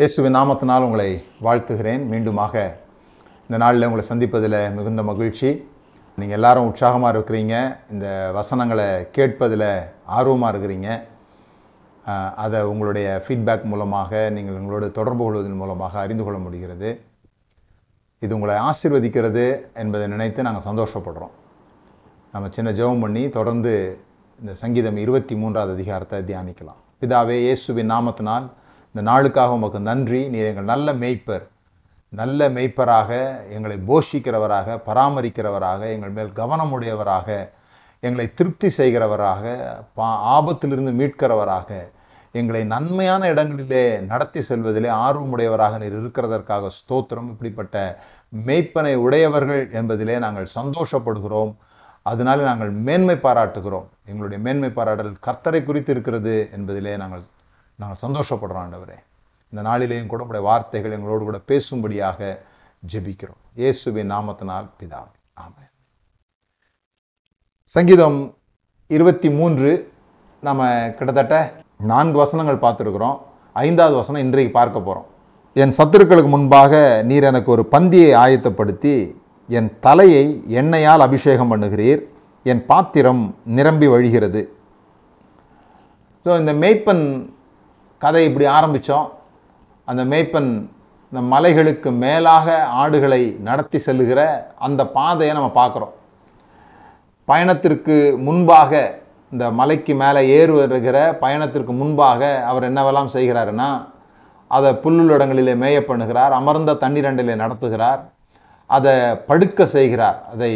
இயேசுவின் நாமத்தினால் உங்களை வாழ்த்துகிறேன். மீண்டுமாக இந்த நாளில் உங்களை சந்திப்பதில் மிகுந்த மகிழ்ச்சி. நீங்கள் எல்லாரும் உற்சாகமாக இருக்கிறீங்க. இந்த வசனங்களை கேட்பதில் ஆர்வமாக இருக்கிறீங்க. அதை உங்களுடைய ஃபீட்பேக் மூலமாக நீங்கள் உங்களோட தொடர்பு கொள்வதன் மூலமாக அறிந்து கொள்ள முடிகிறது. இது உங்களை ஆசிர்வதிக்கிறது என்பதை நினைத்து நாங்கள் சந்தோஷப்படுறோம். நம்ம சின்ன ஜெபம் பண்ணி தொடர்ந்து இந்த சங்கீதம் இருபத்தி மூன்றாவது அதிகாரத்தை தியானிக்கலாம். பிதாவே இயேசுவின் நாமத்தினால் இந்த நாளுக்காக உமக்கு நன்றி. நீர் எங்கள் நல்ல மேய்ப்பர். நல்ல மெய்ப்பராக எங்களை போஷிக்கிறவராக பராமரிக்கிறவராக எங்கள் மேல் கவனமுடையவராக எங்களை திருப்தி செய்கிறவராக பா ஆபத்திலிருந்து மீட்கிறவராக எங்களை நன்மையான இடங்களிலே நடத்தி செல்வதிலே ஆர்வமுடையவராக நீர் இருக்கிறதற்காக ஸ்தோத்திரம். இப்படிப்பட்ட மெய்ப்பனை உடையவர்கள் என்பதிலே நாங்கள் சந்தோஷப்படுகிறோம். அதனால நாங்கள் மேன்மை பாராட்டுகிறோம். எங்களுடைய மேன்மை பாராட்டல் கர்த்தரை குறித்து இருக்கிறது என்பதிலே நாங்கள் நாங்கள் சந்தோஷப்படுறோம் ஆண்டவரே. இந்த நாளிலேயும் கூட உடைய வார்த்தைகள் எங்களோடு கூட பேசும்படியாக ஜெபிக்கிறோம். இயேசுவின் நாமத்தினால் பிதாவே. ஆமே சங்கீதம் இருபத்தி மூன்று நம்ம கிட்டத்தட்ட நான்கு வசனங்கள் பார்த்துருக்குறோம். ஐந்தாவது வசனம் இன்றைக்கு பார்க்க போகிறோம் என் சத்துருக்களுக்கு முன்பாக நீர் எனக்கு ஒரு பந்தியை ஆயத்தப்படுத்தி என் தலையை எண்ணெயால் அபிஷேகம் பண்ணுகிறீர். என் பாத்திரம் நிரம்பி வழிகிறது. ஸோ இந்த மேய்ப்பன் கதை இப்படி ஆரம்பித்தோம் அந்த மேய்ப்பன் இந்த மலைகளுக்கு மேலாக ஆடுகளை நடத்தி செல்லுகிற அந்த பாதையை நம்ம பார்க்குறோம். பயணத்திற்கு முன்பாக இந்த மலைக்கு மேலே ஏறு வருகிற பயணத்திற்கு முன்பாக அவர் என்னவெல்லாம் செய்கிறாருன்னா அதை புல்லுள்ளடங்களிலே மேய பண்ணுகிறார் அமர்ந்த தண்ணீரண்டிலே நடத்துகிறார் அதை படுக்க செய்கிறார் அதை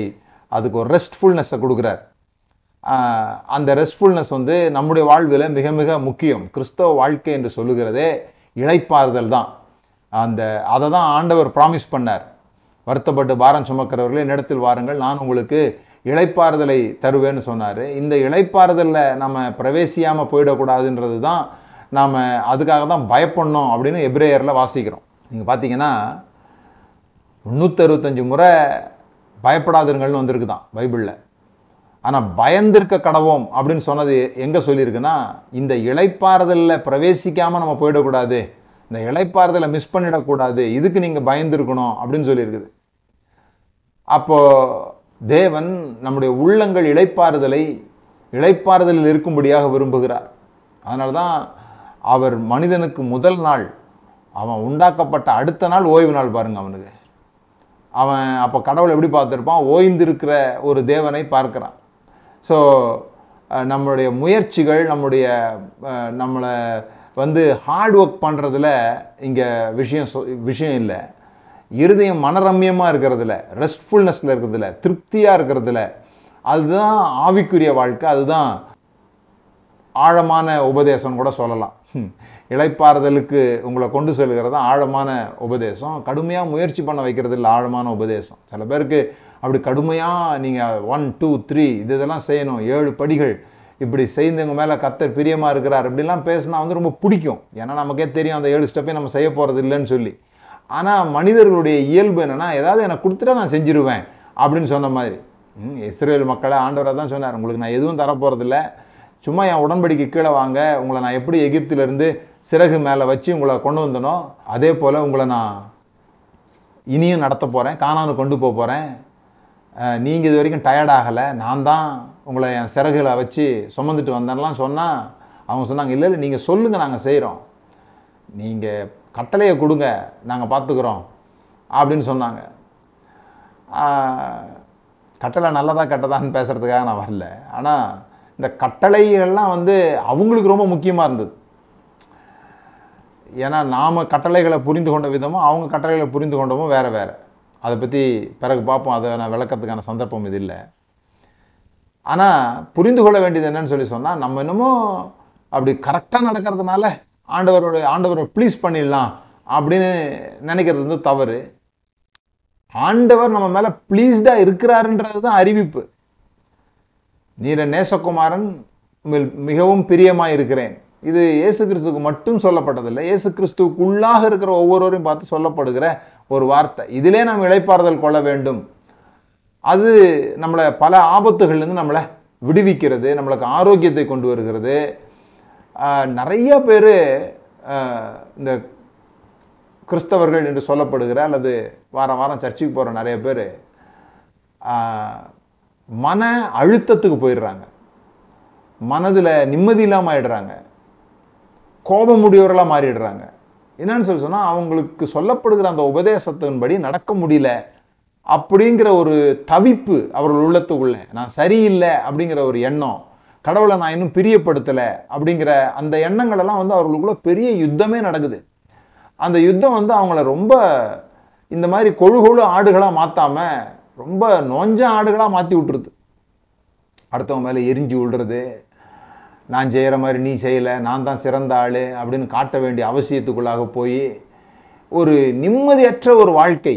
அதுக்கு ஒரு ரெஸ்ட்ஃபுல்னஸை கொடுக்குறார். அந்த ரெஸ்ட்ஃபுல்னஸ் வந்து நம்முடைய வாழ்வில் மிக மிக முக்கியம். கிறிஸ்தவ வாழ்க்கை என்று சொல்லுகிறதே இழைப்பாறுதல் தான். அந்த அதை தான் ஆண்டவர் ப்ராமிஸ் பண்ணார். வருத்தப்பட்டு பாரம் சுமக்கிறவர்களே என்னிடத்தில் வாருங்கள் நான் உங்களுக்கு இழைப்பாறுதலை தருவேன்னு சொன்னார். இந்த இழைப்பாறுதலில் நம்ம பிரவேசியாமல் போயிடக்கூடாதுன்றது தான் நாம் அதுக்காக தான் பயப்படணும் அப்படின்னு எப்ரேயரில் வாசிக்கிறோம். நீங்கள் பார்த்தீங்கன்னா முந்நூற்றி அறுபத்தஞ்சு முறை பயப்படாதீர்கள்னு வந்திருக்கு தான் பைபிளில். ஆனால் பயந்திருக்க கடவோம் அப்படின்னு சொன்னது எங்கே சொல்லியிருக்குன்னா இந்த இழைப்பாறுதலில் பிரவேசிக்காமல் நம்ம போயிடக்கூடாது இந்த இழைப்பாறுதலை மிஸ் பண்ணிடக்கூடாது இதுக்கு நீங்கள் பயந்துருக்கணும் அப்படின்னு சொல்லியிருக்குது. அப்போ தேவன் நம்முடைய உள்ளங்கள் இளைப்பாறுதலை இழைப்பாறுதலில் இருக்கும்படியாக விரும்புகிறார். அதனால தான் அவர் மனிதனுக்கு முதல் நாள் அவன் உண்டாக்கப்பட்ட அடுத்த நாள் ஓய்வு நாள் பாருங்க அவனுக்கு. அவன் அப்போ கடவுளை எப்படி பார்த்துருப்பான்? ஓய்ந்திருக்கிற ஒரு தேவனை பார்க்கிறான். ஸோ நம்மளுடைய முயற்சிகள் நம்முடைய நம்மளை வந்து ஹார்ட் ஒர்க் பண்ணுறதுல இங்கே விஷயம் சொ- விஷயம் இல்லை. இருதயம் மனரம்யமாக இருக்கிறதுல ரெஸ்ட்ஃபுல்னஸில் இருக்கிறதுல திருப்தியாக இருக்கிறதுல அதுதான் ஆவிக்குரிய வாழ்க்கை அதுதான் ஆழமான உபதேசம் கூட சொல்லலாம். இழைப்பாறுதலுக்கு இளைப்பாறுதலுக்கு உங்களை கொண்டு செல்கிறது ஆழமான உபதேசம். கடுமையாக முயற்சி பண்ண வைக்கிறது இல்லை ஆழமான உபதேசம். சில பேருக்கு அப்படி கடுமையாக நீங்கள் ஒன் டூ த்ரீ இது இதெல்லாம் செய்யணும். ஏழு படிகள். இப்படி செய்தவங்க மேலே கத்தர் பிரியமாக இருக்கிறார். இப்படிலாம் பேசினா வந்து ரொம்ப பிடிக்கும். ஏன்னா நமக்கே தெரியும் அந்த ஏழு ஸ்டெப்பையும் நம்ம செய்ய போகிறது இல்லைன்னு சொல்லி. ஆனால் மனிதர்களுடைய இயல்பு என்னென்னா ஏதாவது எனக்கு கொடுத்துட்டா நான் செஞ்சிருவேன் அப்படின்னு சொன்ன மாதிரி. ம், இஸ்ரேல் மக்களை ஆண்டவராக தான் சொன்னார். உங்களுக்கு நான் எதுவும் தரப்போகிறதில்ல சும்மா என் உடன்படிக்கை கீழே வாங்க. உங்களை நான் எப்படி எகிப்திலிருந்து சிறகு மேலே வச்சு உங்களை கொண்டு வந்தனோ அதே போல் உங்களை நான் இனியும் நடத்த போகிறேன் காணான்னு கொண்டு போக போகிறேன் நீங்கள் இது வரைக்கும் டயர்ட் ஆகலை. நான் தான் உங்களை என் சிறகுகளை வச்சு சுமந்துட்டு வந்தேன்லாம் சொன்னால் அவங்க சொன்னாங்க இல்லை இல்லை நீங்கள் சொல்லுங்கள் நாங்கள் செய்கிறோம் நீங்கள் கட்டளையை கொடுங்க நாங்கள் பார்த்துக்குறோம் அப்படின்னு சொன்னாங்க. கட்டளை நல்லதா கெட்டதான்னு பேசுகிறதுக்காக நான் வரல. ஆனால் இந்த கட்டளைகள்லாம் வந்து அவங்களுக்கு ரொம்ப முக்கியமாக இருந்தது. ஏன்னா நாம் கட்டளைகளை புரிந்து கொண்ட விதமும் அவங்க கட்டளைகளை புரிந்து கொண்டமும் வேறு வேறு. அதை பற்றி பிறகு பார்ப்போம். அதை நான் விளக்கத்துக்கான சந்தர்ப்பம் இது இல்லை. ஆனால் புரிந்து கொள்ள வேண்டியது என்னன்னு சொல்லி சொன்னால் நம்ம என்னமோ அப்படி கரெக்டாக நடக்கிறதுனால ஆண்டவரோட ஆண்டவரை ப்ளீஸ் பண்ணிடலாம் அப்படின்னு நினைக்கிறது வந்து தவறு. ஆண்டவர் நம்ம மேலே ப்ளீஸ்டாக இருக்கிறாருன்றது தான் அறிவிப்பு. நீர நேசகுமாரன் மிகவும் பிரியமாக இருக்கிறேன். இது இயேசு கிறிஸ்துவுக்கு மட்டும் சொல்லப்பட்டதில்லை. இயேசு கிறிஸ்துவுக்குள்ளாக இருக்கிற ஒவ்வொருவரையும் பார்த்து சொல்லப்படுகிற ஒரு வார்த்தை. இதிலே நாம் இழைப்பாறுதல் கொள்ள வேண்டும். அது நம்மளை பல ஆபத்துகள்லேருந்து நம்மளை விடுவிக்கிறது நம்மளுக்கு ஆரோக்கியத்தை கொண்டு வருகிறது. நிறைய பேர் இந்த கிறிஸ்தவர்கள் என்று சொல்லப்படுகிற அல்லது வாரம் வாரம் சர்ச்சுக்கு போகிற நிறைய பேர் மன அழுத்தத்துக்கு போயிடுறாங்க. மனதில் நிம்மதி இல்லாமல் ஆயிடுறாங்க. கோபமுடையவர்களாக மாறிடுறாங்க. என்னன்னு சொல்லி சொன்னால் அவங்களுக்கு சொல்லப்படுகிற அந்த உபதேசத்தின்படி நடக்க முடியல அப்படிங்கிற ஒரு தவிப்பு அவர்கள் உள்ளத்துக்குள்ள. நான் சரியில்லை அப்படிங்கிற ஒரு எண்ணம் கடவுளை நான் இன்னும் பிரியப்படுத்தலை அப்படிங்கிற அந்த எண்ணங்கள் எல்லாம் வந்து அவர்களுக்குள்ள பெரிய யுத்தமே நடக்குது. அந்த யுத்தம் வந்து அவங்கள ரொம்ப இந்த மாதிரி கொழு கொழு ஆடுகளாக மாற்றாம ரொம்ப நொஞ்ச ஆடுகளாக மாற்றி விட்டுருது. அடுத்தவங்க மேலே எரிஞ்சு விடுறது நான் செய்கிற மாதிரி நீ செய்யலை நான் தான் சிறந்த ஆள் அப்படின்னு காட்ட வேண்டிய அவசியத்துக்குள்ளாக போய் ஒரு நிம்மதியற்ற ஒரு வாழ்க்கை.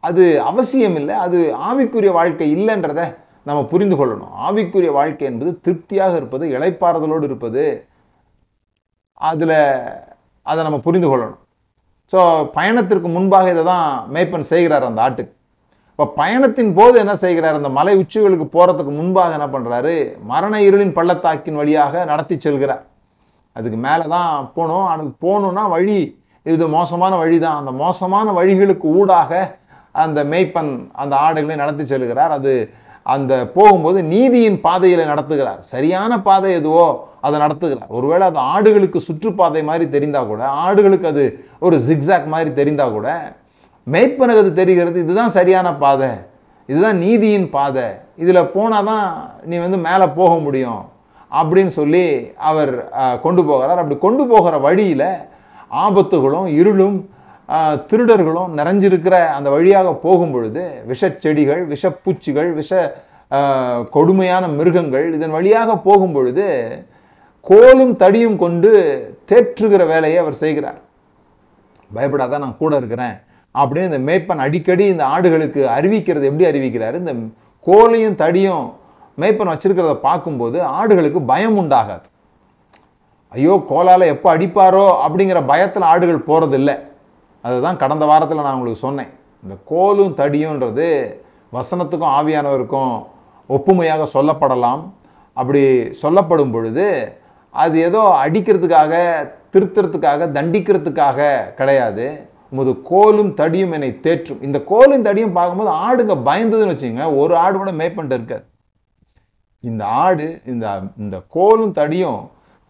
அது அவசியம் இல்லை அது ஆவிக்குரிய வாழ்க்கை இல்லைன்றத நம்ம புரிந்து கொள்ளணும். ஆவிக்குரிய வாழ்க்கை என்பது திருப்தியாக இருப்பது இழைப்பாறுதலோடு இருப்பது. அதில் அதை நம்ம புரிந்து கொள்ளணும். ஸோ பயணத்திற்கு முன்பாக இதை தான் மேய்ப்பன் செய்கிறார் அந்த ஆட்டுக்கு. இப்போ பயணத்தின் போது என்ன செய்கிறார்? அந்த மலை உச்சிகளுக்கு போகிறதுக்கு முன்பாக என்ன பண்ணுறாரு மரண இருளின் பள்ளத்தாக்கின் வழியாக நடத்தி செல்கிறார். அதுக்கு மேலே தான் போகணும் அதுக்கு போகணுன்னா வழி இது மோசமான வழி தான் அந்த மோசமான வழிகளுக்கு ஊடாக அந்த மேய்ப்பன் அந்த ஆடுகளை நடத்தி செல்கிறார். அது அந்த போகும்போது நீதியின் பாதையில் நடத்துகிறார். சரியான பாதை எதுவோ அதை நடத்துகிறார். ஒருவேளை அது ஆடுகளுக்கு சுற்றுப்பாதை மாதிரி தெரிந்தால் கூட ஆடுகளுக்கு அது ஒரு ஜிக்ஸாக் மாதிரி தெரிந்தால் கூட மெய்ப்பனகது தெரிகிறது இதுதான் சரியான பாதை. இதுதான் நீதியின் பாதை. இதில் போனால் தான் நீ வந்து மேலே போக முடியும் அப்படின்னு சொல்லி அவர் கொண்டு போகிறார். அப்படி கொண்டு போகிற வழியில் ஆபத்துகளும் இருளும் திருடர்களும் நிறைஞ்சிருக்கிற அந்த வழியாக போகும் பொழுது விஷச்செடிகள் விஷப்பூச்சிகள் விஷ கொடுமையான மிருகங்கள் இதன் வழியாக போகும் பொழுது கோலும் தடியும் கொண்டு தேற்றுகிற வேலையை அவர் செய்கிறார். பயப்படாத நான் கூட இருக்கிறேன். அப்படின்னு இந்த மேய்ப்பன் அடிக்கடி இந்த ஆடுகளுக்கு அறிவிக்கிறது எப்படி அறிவிக்கிறாரு? இந்த கோலையும் தடியும் மேய்ப்பன் வச்சிருக்கிறத பார்க்கும்போது ஆடுகளுக்கு பயம் உண்டாகாது. ஐயோ கோலால எப்போ அடிப்பாரோ அப்படிங்கிற பயத்தில் ஆடுகள் போறது இல்லை அதுதான் கடந்த வாரத்தில் நான் உங்களுக்கு சொன்னேன். இந்த கோலும் தடியுன்றது வசனத்துக்கும் ஆவியானவருக்கும் ஒப்புமையாக சொல்லப்படலாம். அப்படி சொல்லப்படும் பொழுது அது ஏதோ அடிக்கிறதுக்காக திருத்துறதுக்காக தண்டிக்கிறதுக்காக கிடையாது. உமது கோலும் தடியும் என்னை தேற்றும். இந்த கோலும் தடியும் பார்க்கும்போது ஆடுங்க பயந்ததுன்னு வச்சுங்க ஒரு ஆடு கூட மேய்ப்பன்ட்டு இருக்காது. இந்த ஆடு இந்த இந்த கோலும் தடியும்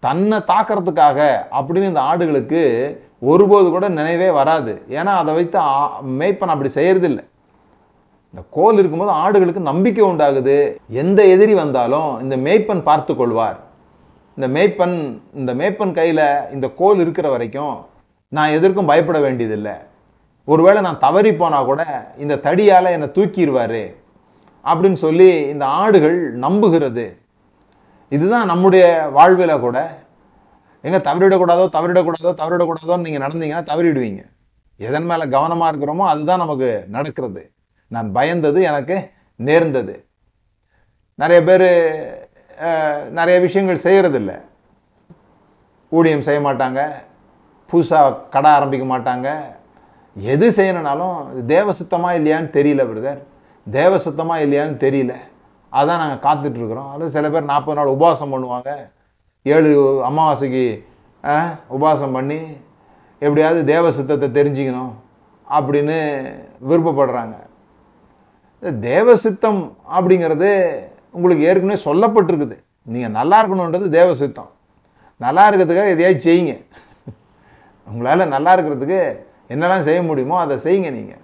தன்னை தாக்கிறதுக்காக அப்படின்னு இந்த ஆடுகளுக்கு ஒருபோது கூட நினைவே வராது. ஏன்னா அதை வைத்து மேய்ப்பன் அப்படி செய்யறதில்லை. இந்த கோல் இருக்கும்போது ஆடுகளுக்கு நம்பிக்கை உண்டாகுது. எந்த எதிரி வந்தாலும் இந்த மேய்ப்பன் பார்த்து கொள்வார். இந்த மேய்ப்பன் இந்த மேய்ப்பன் கையில் இந்த கோல் இருக்கிற வரைக்கும் நான் எதற்கும் பயப்பட வேண்டியதில்லை. ஒருவேளை நான் தவறி போனால் கூட இந்த தடியால் என்னை தூக்கிடுவார் அப்படின்னு சொல்லி இந்த ஆடுகள் நம்புகிறது. இதுதான் நம்முடைய வாழ்வில் கூட. எங்கே தவறிடக்கூடாதோ தவறிடக்கூடாதோ தவறிடக்கூடாதோன்னு நீங்கள் நடந்தீங்கன்னா தவறிடுவீங்க. எதன் மேலே கவனமாக இருக்கிறோமோ அதுதான் நமக்கு நடக்கிறது. நான் பயந்தது எனக்கு நேர்ந்தது. நிறைய பேர் நிறைய விஷயங்கள் செய்கிறதில்ல ஊழியம் செய்ய மாட்டாங்க. புதுசாக கடை ஆரம்பிக்க மாட்டாங்க. எது செய்யணுனாலும் தேவ சுத்தமாக இல்லையான்னு தெரியல பிரதர். தேவ சுத்தமாக இல்லையான்னு தெரியல. அதான் நாங்கள் காத்துட்டு இருக்கிறோம். அது சில பேர் நாற்பது நாள் உபவாசம் பண்ணுவாங்க. ஏழு அமாவாசைக்கு உபவாசம் பண்ணி எப்படியாவது தேவ சித்தத்தை தெரிஞ்சுக்கணும் அப்படின்னு விருப்பப்படுறாங்க. தேவ சித்தம் அப்படிங்கிறது உங்களுக்கு ஏற்கனவே சொல்லப்பட்டிருக்குது. நீங்கள் நல்லா இருக்கணுன்றது தேவ சித்தம். நல்லா இருக்கிறதுக்காக எதையாவது செய்யுங்க. உங்களால் நல்லா இருக்கிறதுக்கு என்னெல்லாம் செய்ய முடியுமோ அதை செய்யுங்க நீங்கள்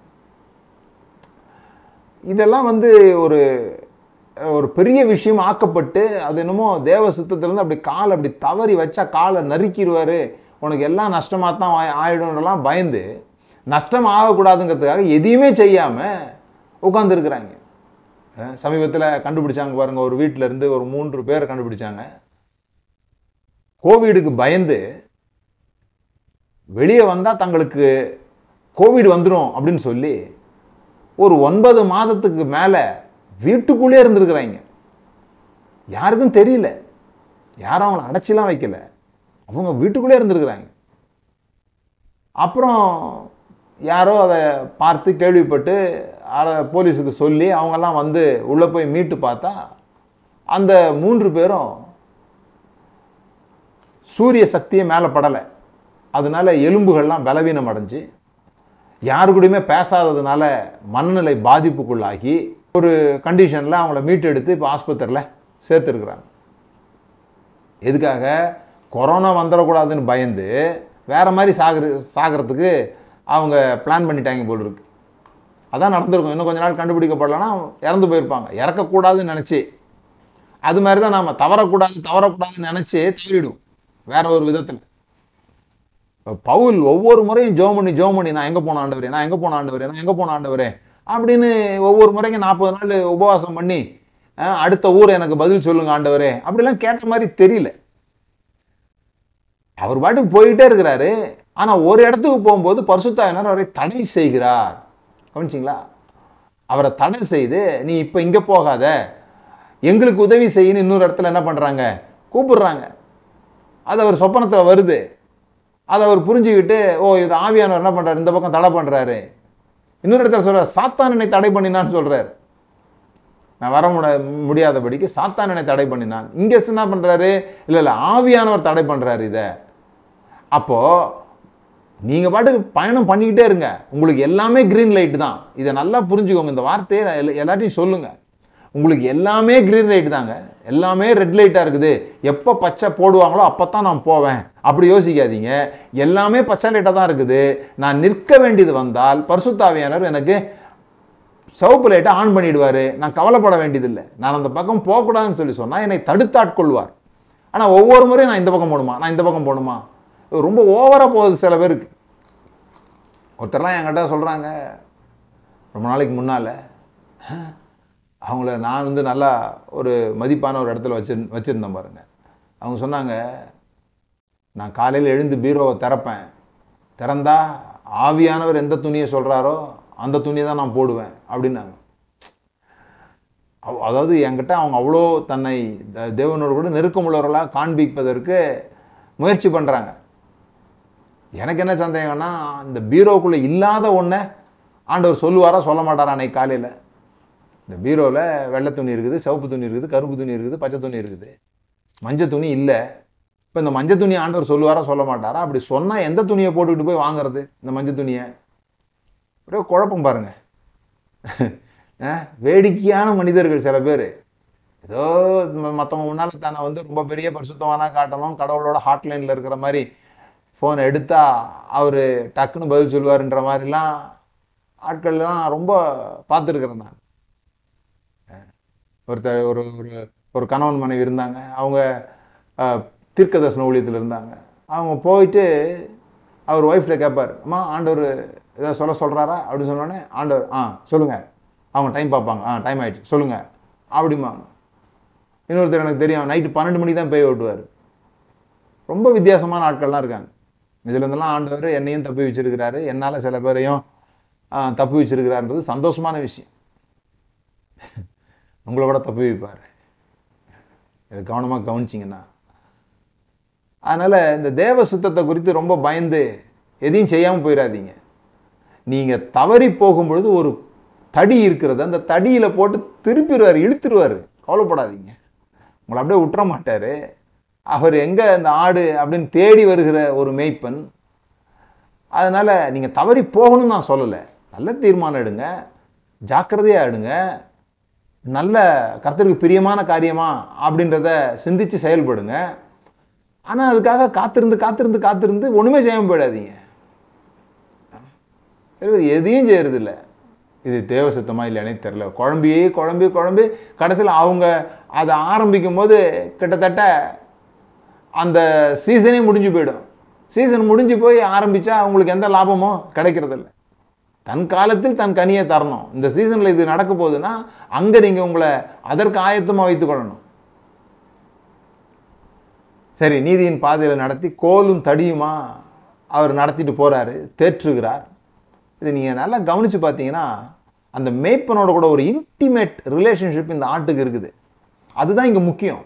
இதெல்லாம் வந்து ஒரு ஒரு பெரிய விஷயம் ஆக்கப்பட்டு அது என்னமோ தேவ சித்தத்திலேருந்து அப்படி கால் அப்படி தவறி வச்சா காலை நறுக்கிடுவாரு. உனக்கு எல்லாம் நஷ்டமாக தான் ஆயிடும்லாம் பயந்து நஷ்டம் ஆகக்கூடாதுங்கிறதுக்காக எதையுமே செய்யாமல் உட்காந்துருக்குறாங்க சமீபத்தில் கண்டுபிடிச்சாங்க பாருங்கள் ஒரு வீட்டிலேருந்து ஒரு மூன்று பேரை கண்டுபிடிச்சாங்க. கோவிடுக்கு பயந்து வெளியே வந்தா தங்களுக்கு கோவிட் வந்துடும் அப்படின்னு சொல்லி ஒரு ஒன்பது மாதத்துக்கு மேல வீட்டுக்குள்ளே இருந்திருக்கிறாங்க. யாருக்கும் தெரியல. யாரும் அவங்கள அடைச்சிலாம் வைக்கல. அவங்க வீட்டுக்குள்ளே இருந்திருக்கிறாங்க. அப்புறம் யாரோ அதை பார்த்து கேள்விப்பட்டு அதை போலீஸுக்கு சொல்லி அவங்கெல்லாம் வந்து உள்ளே போய் மீட்டு பார்த்தா அந்த மூன்று பேரும் சூரிய சக்தியை மேலே படலை. அதனால எலும்புகள்லாம் பலவீனம் அடைஞ்சு யாரு கூடயுமே பேசாததுனால மனநிலை பாதிப்புக்குள்ளாகி ஒரு கண்டிஷனில் அவங்கள மீட்டெடுத்து இப்போ ஆஸ்பத்திரியில் சேர்த்துருக்குறாங்க. எதுக்காக? கொரோனா வந்துடக்கூடாதுன்னு பயந்து வேற மாதிரி சாகிற சாகிறதுக்கு அவங்க பிளான் பண்ணிட்டாங்க போல் இருக்கு. அதான் நடந்திருக்கும். இன்னும் கொஞ்ச நாள் கண்டுபிடிக்கப்படலன்னா இறந்து போயிருப்பாங்க. இறக்கக்கூடாதுன்னு நினச்சி அது மாதிரி தான் நாம் தவறக்கூடாது தவறக்கூடாதுன்னு நினச்சி தவறிடுவோம். வேற ஒரு விதத்தில். பவுல் ஒவ்வொரு முறையும் ஜோமணி பண்ணி பண்ணி நான் எங்கே போன ஆண்டவரே நான் எங்கே போன ஆண்டவரே நான் எங்கே போன ஆண்டவரே அப்படின்னு ஒவ்வொரு முறைக்கும் நாற்பது நாள் உபவாசம் பண்ணி அடுத்த ஊர் எனக்கு பதில் சொல்லுங்க ஆண்டவரே அப்படிலாம் கேட்ட மாதிரி தெரியல. அவர் பாட்டுக்கு போயிட்டே இருக்கிறாரு. ஆனா ஒரு இடத்துக்கு போகும்போது பரிசுத்தாயினர் அவரை தடை செய்கிறார். கவனிச்சிங்களா? அவரை தடை செய்து நீ இப்ப இங்க போகாத. எங்களுக்கு உதவி செய்யன்னு இன்னொரு இடத்துல என்ன பண்றாங்க? கூப்பிடுறாங்க. அது அவர் சொப்பனத்தில் வருது. அதை அவர் புரிஞ்சுக்கிட்டு ஓ இது ஆவியானவர் என்ன பண்ணுறாரு இந்த பக்கம் தடை பண்ணுறாரு இன்னொரு இடத்துல சொல்கிறார் சாத்தான் என்னை தடை பண்ணினான்னு சொல்கிறார் நான் வர முட முடியாதபடிக்கு சாத்தான் என்னை தடை பண்ணினான். இங்கே என்ன பண்ணுறாரு இல்லை இல்லை ஆவியானவர் தடை பண்ணுறாரு இதை. அப்போது நீங்கள் பாட்டுக்கு பயணம் பண்ணிக்கிட்டே இருங்க. உங்களுக்கு எல்லாமே க்ரீன் லைட் தான். இதை நல்லா புரிஞ்சுக்கோங்க. இந்த வார்த்தையை எல்லாத்தையும் சொல்லுங்கள் உங்களுக்கு எல்லாமே கிரீன் லைட் தாங்க. எல்லாமே ரெட் லைட்டாக இருக்குது. எப்போ பச்சை போடுவாங்களோ அப்போ தான் நான் போவேன். அப்படி யோசிக்காதீங்க. எல்லாமே பச்சை லைட்டாக தான் இருக்குது. நான் நிற்க வேண்டியது வந்தால் பரிசுத்தாவியானவர் எனக்கு சவுப்பு லைட்டை ஆன் பண்ணிடுவார். நான் கவலைப்பட வேண்டியதில்லை. நான் அந்த பக்கம் போகக்கூடாதுன்னு சொல்லி சொன்னால் என்னை தடுத்தாட்கொள்வார் ஆனால் ஒவ்வொரு முறையும் நான் இந்த பக்கம் போகணுமா? நான் இந்த பக்கம் போகணுமா? ரொம்ப ஓவராக போகுது சில பேருக்கு. ஒருத்தர்லாம் என்கிட்ட சொல்கிறாங்க ரொம்ப நாளைக்கு முன்னால் அவங்கள நான் வந்து நல்லா ஒரு மதிப்பான ஒரு இடத்துல வச்சு வச்சுருந்தேன் பாருங்க. அவங்க சொன்னாங்க நான் காலையில் எழுந்து பீரோவை திறப்பேன். திறந்தா ஆவியானவர் எந்த துணியை சொல்கிறாரோ அந்த துணியை தான் நான் போடுவேன் அப்படின்னாங்க. அதாவது என்கிட்ட அவங்க அவ்வளோ தன்னை த- தேவனோடு கூட நெருக்கமுள்ளவர்களாக காண்பிப்பதற்கு முயற்சி பண்ணுறாங்க எனக்கு என்ன சந்தேகம்னா இந்த பீரோக்குள்ளே இல்லாத ஒன்றை ஆண்டவர் சொல்லுவாரா சொல்ல மாட்டாரா அன்னைக்கு காலையில்? இந்த பீரோவில் வெள்ளை துணி இருக்குது சிவப்பு துணி இருக்குது கருப்பு துணி இருக்குது பச்சை துணி இருக்குது. மஞ்சள் துணி இல்லை. இப்போ இந்த மஞ்சள் துணி ஆண்டவர் சொல்லுவாரா சொல்ல மாட்டாரா? அப்படி சொன்னால் எந்த துணியை போட்டுக்கிட்டு போய் வாங்குறது இந்த மஞ்சள் துணியை? ஒரே குழப்பம் பாருங்க. வேடிக்கையான மனிதர்கள் சில பேர். ஏதோ மற்றவங்க முன்னால் முன்னால தானே வந்து ரொம்ப பெரிய பரிசுத்தமான காட்டணும் கடவுளோட ஹாட்லைனில் இருக்கிற மாதிரி ஃபோன் எடுத்தால் அவர் டக்குன்னு பதில் சொல்லுவாருன்ற மாதிரிலாம் ஆட்கள்லாம் ரொம்ப பார்த்துருக்குறேன் நான். ஒருத்தர் ஒரு ஒரு ஒரு கணவன் மனைவி இருந்தாங்க. அவங்க தீர்க்க தரிசன ஊழியத்தில் இருந்தாங்க. அவங்க போயிட்டு அவர் ஒய்ஃப்கிட்ட கேட்பார் அம்மா ஆண்டவர் ஏதாவது சொல்ல சொல்கிறாரா அப்படின்னு சொன்னோடனே ஆண்டவர் ஆ சொல்லுங்கள் அவங்க டைம் பார்ப்பாங்க. ஆ டைம் ஆயிடுச்சு. சொல்லுங்கள் அப்படிம்பாங்க. இன்னொருத்தர் எனக்கு தெரியும் நைட்டு பன்னெண்டு மணிக்கு தான் பேய் ஓட்டுவார். ரொம்ப வித்தியாசமான ஆட்கள்லாம் இருக்காங்க. இதுலேருந்துலாம் ஆண்டவர் என்னையும் தப்பி வச்சிருக்கிறாரு. என்னால் சில பேரையும் ஆ, தப்பி வச்சுருக்கிறாருன்றது சந்தோஷமான விஷயம். உங்களை கூட தப்பி வைப்பார். இது கவனமாக கவனிச்சிங்கன்னா. அதனால் இந்த தேவ சுத்தத்தை குறித்து ரொம்ப பயந்து எதையும் செய்யாமல் போயிடாதீங்க. நீங்கள் தவறி போகும்பொழுது ஒரு தடி இருக்கிறது அந்த தடியில் போட்டு திருப்பிடுவார் இழுத்துருவார். கவலைப்படாதீங்க. உங்களை அப்படியே விட்டுற மாட்டார். அவர் எங்கே அந்த ஆடு அப்படின்னு தேடி வருகிற ஒரு மேய்ப்பன். அதனால் நீங்கள் தவறி போகணும்னு நான் சொல்லலை. நல்ல தீர்மானம் எடுங்க. ஜாக்கிரதையாக எடுங்க. நல்ல கர்த்தருக்கு பிரியமான காரியமா அப்படின்றத சிந்திச்சு செயல்படுங்க. ஆனால் அதுக்காக காத்திருந்து காத்திருந்து காத்திருந்து ஒன்றுமே செய்யாம போயிடாதீங்க. சரி எதையும் செய்யறது இது தேவ சுத்தமா இல்லையானே தெரில குழம்பியே குழம்பி குழம்பி கடைசியில் அவங்க அதை ஆரம்பிக்கும் போது கிட்டத்தட்ட அந்த சீசனே முடிஞ்சு போயிடும். சீசன் முடிஞ்சு போய் ஆரம்பித்தா அவங்களுக்கு எந்த லாபமும் கிடைக்கிறதில்ல. தன் காலத்தில் தன் கனியை தரணும். இந்த சீசனில் இது நடக்க போகுதுன்னா அங்கே நீங்கள் உங்களை அதற்கு ஆயத்தமாக வைத்துக் கொள்ளணும். சரி நீதியின் பாதையில் நடத்தி கோலும் தடியுமா அவர் நடத்திட்டு போகிறாரு தேற்றுகிறார். இது நீங்கள் நல்லா கவனித்து பார்த்தீங்கன்னா அந்த மேய்ப்பனோட கூட ஒரு இன்டிமேட் ரிலேஷன்ஷிப் இந்த ஆட்டுக்கு இருக்குது. அதுதான் இங்கே முக்கியம்.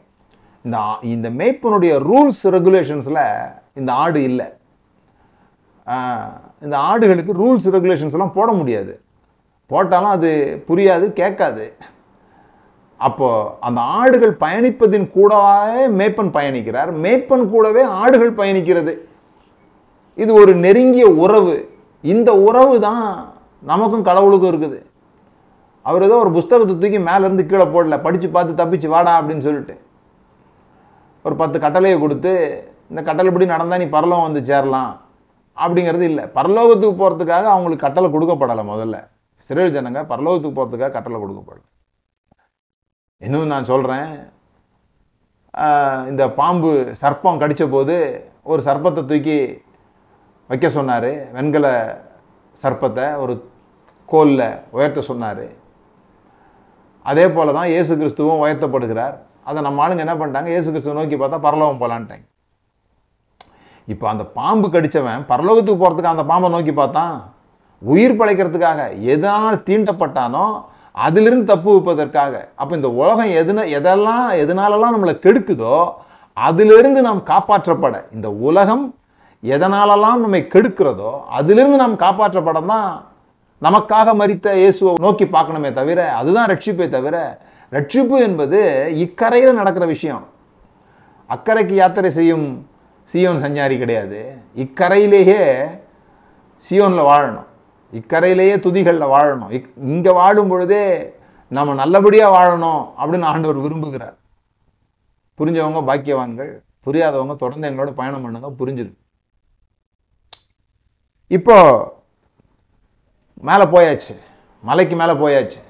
இந்த இந்த மேய்ப்பனுடைய ரூல்ஸ் ரெகுலேஷன்ஸில் இந்த ஆடு இல்லை. இந்த ஆடுகளுக்கு ரூல்ஸ் ரெகுலேஷன்ஸ் எல்லாம் போட முடியாது. போட்டாலும் அது புரியாது கேட்காது. அப்போது அந்த ஆடுகள் பயணிப்பதின் கூடவே மேப்பன் பயணிக்கிறார். மேப்பன் கூடவே ஆடுகள் பயணிக்கிறது. இது ஒரு நெருங்கிய உறவு. இந்த உறவு தான் நமக்கும் கடவுளுக்கும் இருக்குது. அவர் ஏதோ ஒரு புஸ்தகத்தை தூக்கி மேலேருந்து கீழே போடல. படித்து பார்த்து தப்பிச்சு வாடா அப்படின்னு சொல்லிட்டு. ஒரு பத்து கட்டளையை கொடுத்து இந்த கட்டளைப்படி நடந்தால் நீ பரலம் வந்து சேரலாம். அப்படிங்கிறது இல்லை. பரலோகத்துக்கு போகிறதுக்காக அவங்களுக்கு கட்டளை கொடுக்கப்படலை முதல்ல. சிறையில் ஜனங்க பரலோகத்துக்கு போகிறதுக்காக கட்டளை கொடுக்கப்படல. இன்னும் நான் சொல்கிறேன் இந்த பாம்பு சர்ப்பம் கடிச்ச போது ஒரு சர்ப்பத்தை தூக்கி வைக்க சொன்னார். வெண்கல சர்ப்பத்தை ஒரு கோல்ல உயர்த்த சொன்னார். அதே போல தான் இயேசு கிறிஸ்துவும் உயர்த்தப்படுகிறார். அதை நம்ம ஆளுங்க என்ன பண்ணிட்டாங்க? இயேசு கிறிஸ்துவை நோக்கி பார்த்தா பரலோகம் போகலான்ட்டாங்க இப்போ அந்த பாம்பு கடித்தவன் பரலோகத்துக்கு போகிறதுக்கு அந்த பாம்பை நோக்கி பார்த்தான். உயிர் பழைக்கிறதுக்காக எதனால் தீண்டப்பட்டானோ அதிலிருந்து தப்பு வைப்பதற்காக. அப்போ இந்த உலகம் எதுன எதெல்லாம் எதனாலெல்லாம் நம்மளை கெடுக்குதோ அதிலிருந்து நாம் காப்பாற்றப்பட. இந்த உலகம் எதனாலெல்லாம் நம்மை கெடுக்கிறதோ அதிலிருந்து நாம் காப்பாற்றப்பட தான் நமக்காக மறித்த இயேசுவை நோக்கி பார்க்கணுமே தவிர அதுதான் ரட்சிப்பே தவிர ரட்சிப்பு என்பது இக்கரையில் நடக்கிற விஷயம். அக்கறைக்கு யாத்திரை செய்யும் சியோன் சஞ்சாரி கிடையாது. இக்கரையிலேயே சியோன்ல வாழணும். இக்கரையிலேயே துதிகள்ல வாழணும். இக்- இங்க வாழும் பொழுதே நம்ம நல்லபடியா வாழணும் அப்படின்னு ஆண்டவர் விரும்புகிறார். புரிஞ்சவங்க பாக்கியவான்கள் புரியாதவங்க தொடர்ந்து எங்களோட பயணம் பண்ணுங்க புரிஞ்சிடும் இப்போ மேலே போயாச்சு. மலைக்கு மேலே போயாச்சு.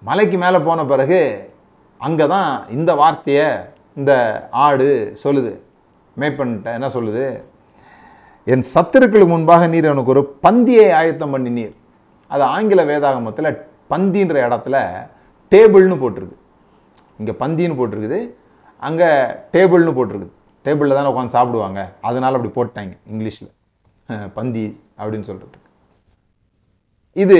மலைக்கு மேலே போன பிறகு அங்கே தான் இந்த வார்த்தையை இந்த ஆடு சொல்லுது. மேய்ப்பன்ட்ட என்ன சொல்லுது? என் சத்துருக்களுக்கு முன்பாக நீர் எனக்கு ஒரு பந்தியை ஆயத்தம் பண்ணி நீர். அது ஆங்கில வேதாகமத்தில் பந்தின்ற இடத்துல டேபிள்னு போட்டிருக்கு. இங்கே பந்தின்னு போட்டிருக்குது. அங்கே டேபிள்னு போட்டிருக்குது. டேபிளில் தானே உட்காந்து சாப்பிடுவாங்க. அதனால் அப்படி போட்டாங்க இங்கிலீஷில். பந்தி அப்படின்னு சொல்கிறதுக்கு இது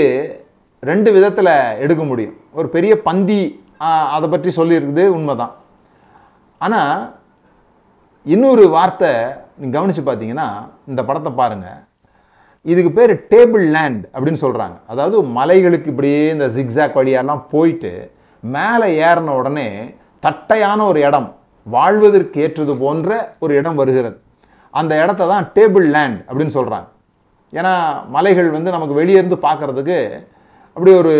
ரெண்டு விதத்தில் எடுக்க முடியும். ஒரு பெரிய பந்தி அதை பற்றி சொல்லியிருக்குது உண்மைதான். ஆனால் இன்னொரு வார்த்தை நீங்கள் கவனிச்சு பார்த்தீங்கன்னா இந்த படத்தை பாருங்க. இதுக்கு பேர் டேபிள் லேண்ட் அப்படின்னு சொல்கிறாங்க அதாவது மலைகளுக்கு இப்படியே இந்த ஜிக்ஸாக் வழியெல்லாம் போயிட்டு மேலே ஏறின உடனே தட்டையான ஒரு இடம் வாழ்வதற்கு ஏற்றது போன்ற ஒரு இடம் வருகிறது. அந்த இடத்த தான் டேபிள் லேண்ட் அப்படின்னு சொல்றாங்க. ஏன்னா மலைகள் வந்து நமக்கு வெளியே இருந்து பார்க்கறதுக்கு அப்படி ஒரு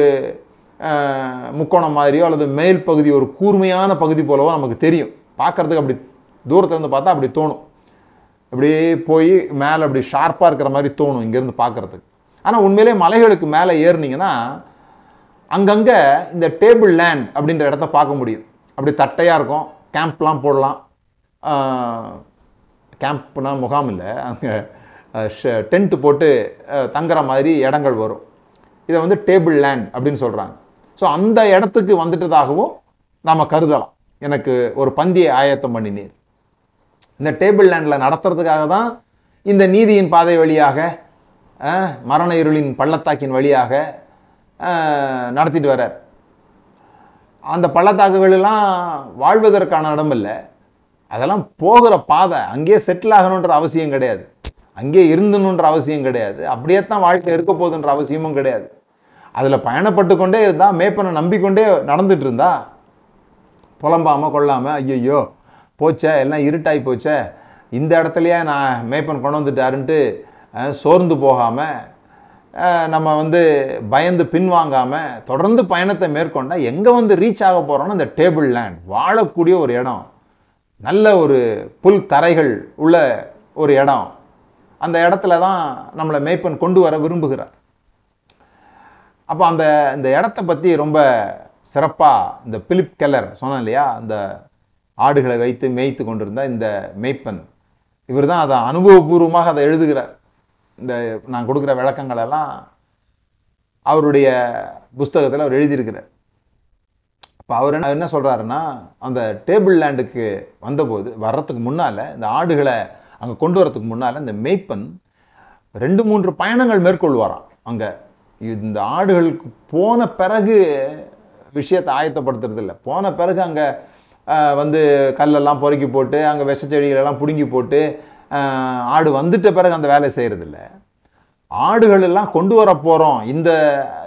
முக்கோணம் மாதிரியோ அல்லது மேல் பகுதி ஒரு கூர்மையான பகுதி போலவோ நமக்கு தெரியும். பார்க்கறதுக்கு அப்படி தூரத்துலேருந்து பார்த்தா அப்படி தோணும். அப்படியே போய் மேலே அப்படி ஷார்ப்பாக இருக்கிற மாதிரி தோணும் இங்கேருந்து பார்க்குறதுக்கு. ஆனால் உண்மையிலே மலைகளுக்கு மேலே ஏறுனீங்கன்னா அங்கங்கே இந்த டேபிள் லேண்ட் அப்படின்ற இடத்த பார்க்க முடியும். அப்படி தட்டையாக இருக்கும். கேம்ப்லாம் போடலாம். கேம்ப்னா முகாம் இல்லை. அங்கே டென்ட் போட்டு தங்குற மாதிரி இடங்கள் வரும். இதை வந்து டேபிள் லேண்ட் அப்படின்னு சொல்கிறாங்க ஸோ அந்த இடத்துக்கு வந்துட்டதாகவும் நாம் கருதலாம். எனக்கு ஒரு பந்தியை ஆயத்தம் பண்ணினீர் இந்த டேபிள் லேண்டில் நடத்துறதுக்காக தான் இந்த நீதியின் பாதை வழியாக மரண இருளின் பள்ளத்தாக்கின் வழியாக நடத்திட்டு வர்றார். அந்த பள்ளத்தாக்குகளெல்லாம் வாழ்வதற்கான இடம் இல்லை. அதெல்லாம் போகிற பாதை அங்கேயே செட்டில் ஆகணுன்ற அவசியம் கிடையாது. அங்கேயே இருந்தணுன்ற அவசியம் கிடையாது. அப்படியே தான் வாழ்க்கை இருக்க போகுதுன்ற அவசியமும் கிடையாது. அதில் பயணப்பட்டு கொண்டே இருந்தால் மேப்பனை நம்பிக்கொண்டே நடந்துட்டு இருந்தா புலம்பாமல் கொள்ளாமல் ஐயையோ போச்சே எல்லாம் இருட்டாகி போச்சே இந்த இடத்துலையே நான் மேய்ப்பன் கொண்டு வந்துட்டாருன்ட்டு சோர்ந்து போகாமல் நம்ம வந்து பயந்து பின்வாங்காமல் தொடர்ந்து பயணத்தை மேற்கொண்டால் எங்கே வந்து ரீச் ஆக போறோம்னா இந்த டேபிள் லேண்ட் வாழக்கூடிய ஒரு இடம். நல்ல ஒரு புல் தரைகள் உள்ள ஒரு இடம். அந்த இடத்துல தான் நம்மளை மேய்ப்பன் கொண்டு வர விரும்புகிறார். அப்போ அந்த இந்த இடத்த பற்றி ரொம்ப சிறப்பாக இந்த பிலிப் கெல்லர் சொன்னேன் இல்லையா? அந்த ஆடுகளை வைத்து மேய்த்து கொண்டிருந்த இந்த மேய்ப்பன் இவர் தான் அதை அனுபவபூர்வமாக அதை எழுதுகிறார். இந்த நான் கொடுக்குற விளக்கங்கள் எல்லாம் அவருடைய புஸ்தகத்தில் அவர் எழுதியிருக்கிறார். இப்போ அவர் என்ன என்ன சொல்கிறாருன்னா அந்த டேபிள் லேண்டுக்கு வந்தபோது வர்றதுக்கு முன்னால் இந்த ஆடுகளை அங்கே கொண்டு வரதுக்கு முன்னால இந்த மேய்ப்பன் ரெண்டு மூன்று பயணங்கள் மேற்கொள்வாராம். அங்கே இந்த ஆடுகளுக்கு போன பிறகு விஷயத்தை ஆயத்தப்படுத்துறது இல்லை போன பிறகு அங்கே வந்து கல்லெல்லாம் பொறுக்கி போட்டு அங்கே விஷ செடிகளெல்லாம் பிடுங்கி போட்டு ஆடு வந்துட்ட பிறகு அந்த வேலையை செய்கிறதில்ல ஆடுகள் எல்லாம் கொண்டு வர போகிறோம் இந்த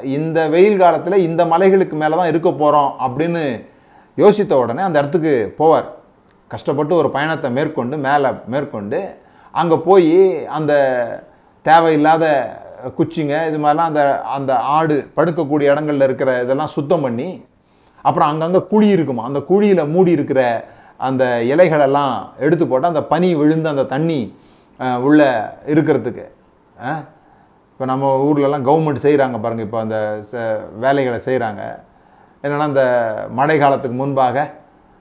இந்த வெயில் காலத்தில் இந்த மலைகளுக்கு மேலே தான் இருக்க போகிறோம் அப்படின்னு யோசித்த உடனே அந்த இடத்துக்கு போவார். கஷ்டப்பட்டு ஒரு பயணத்தை மேற்கொண்டு மேலே மேற்கொண்டு அங்கே போய் அந்த தேவையில்லாத குச்சிங்க இது மாதிரிலாம் அந்த அந்த ஆடு படுக்கக்கூடிய இடங்கள்ல இருக்கிற இதெல்லாம் சுத்தம் பண்ணி அப்புறம் அங்கங்கே குழி இருக்குமா? அந்த குழியில் மூடி இருக்கிற அந்த இலைகளெல்லாம் எடுத்து போட்டால் அந்த பனி விழுந்து அந்த தண்ணி உள்ளே இருக்கிறதுக்கு இப்போ நம்ம ஊர்லலாம் கவர்மெண்ட் செய்கிறாங்க பாருங்கள் இப்போ அந்த ச- வேலைகளை செய்கிறாங்க என்னன்னா அந்த மழை காலத்துக்கு முன்பாக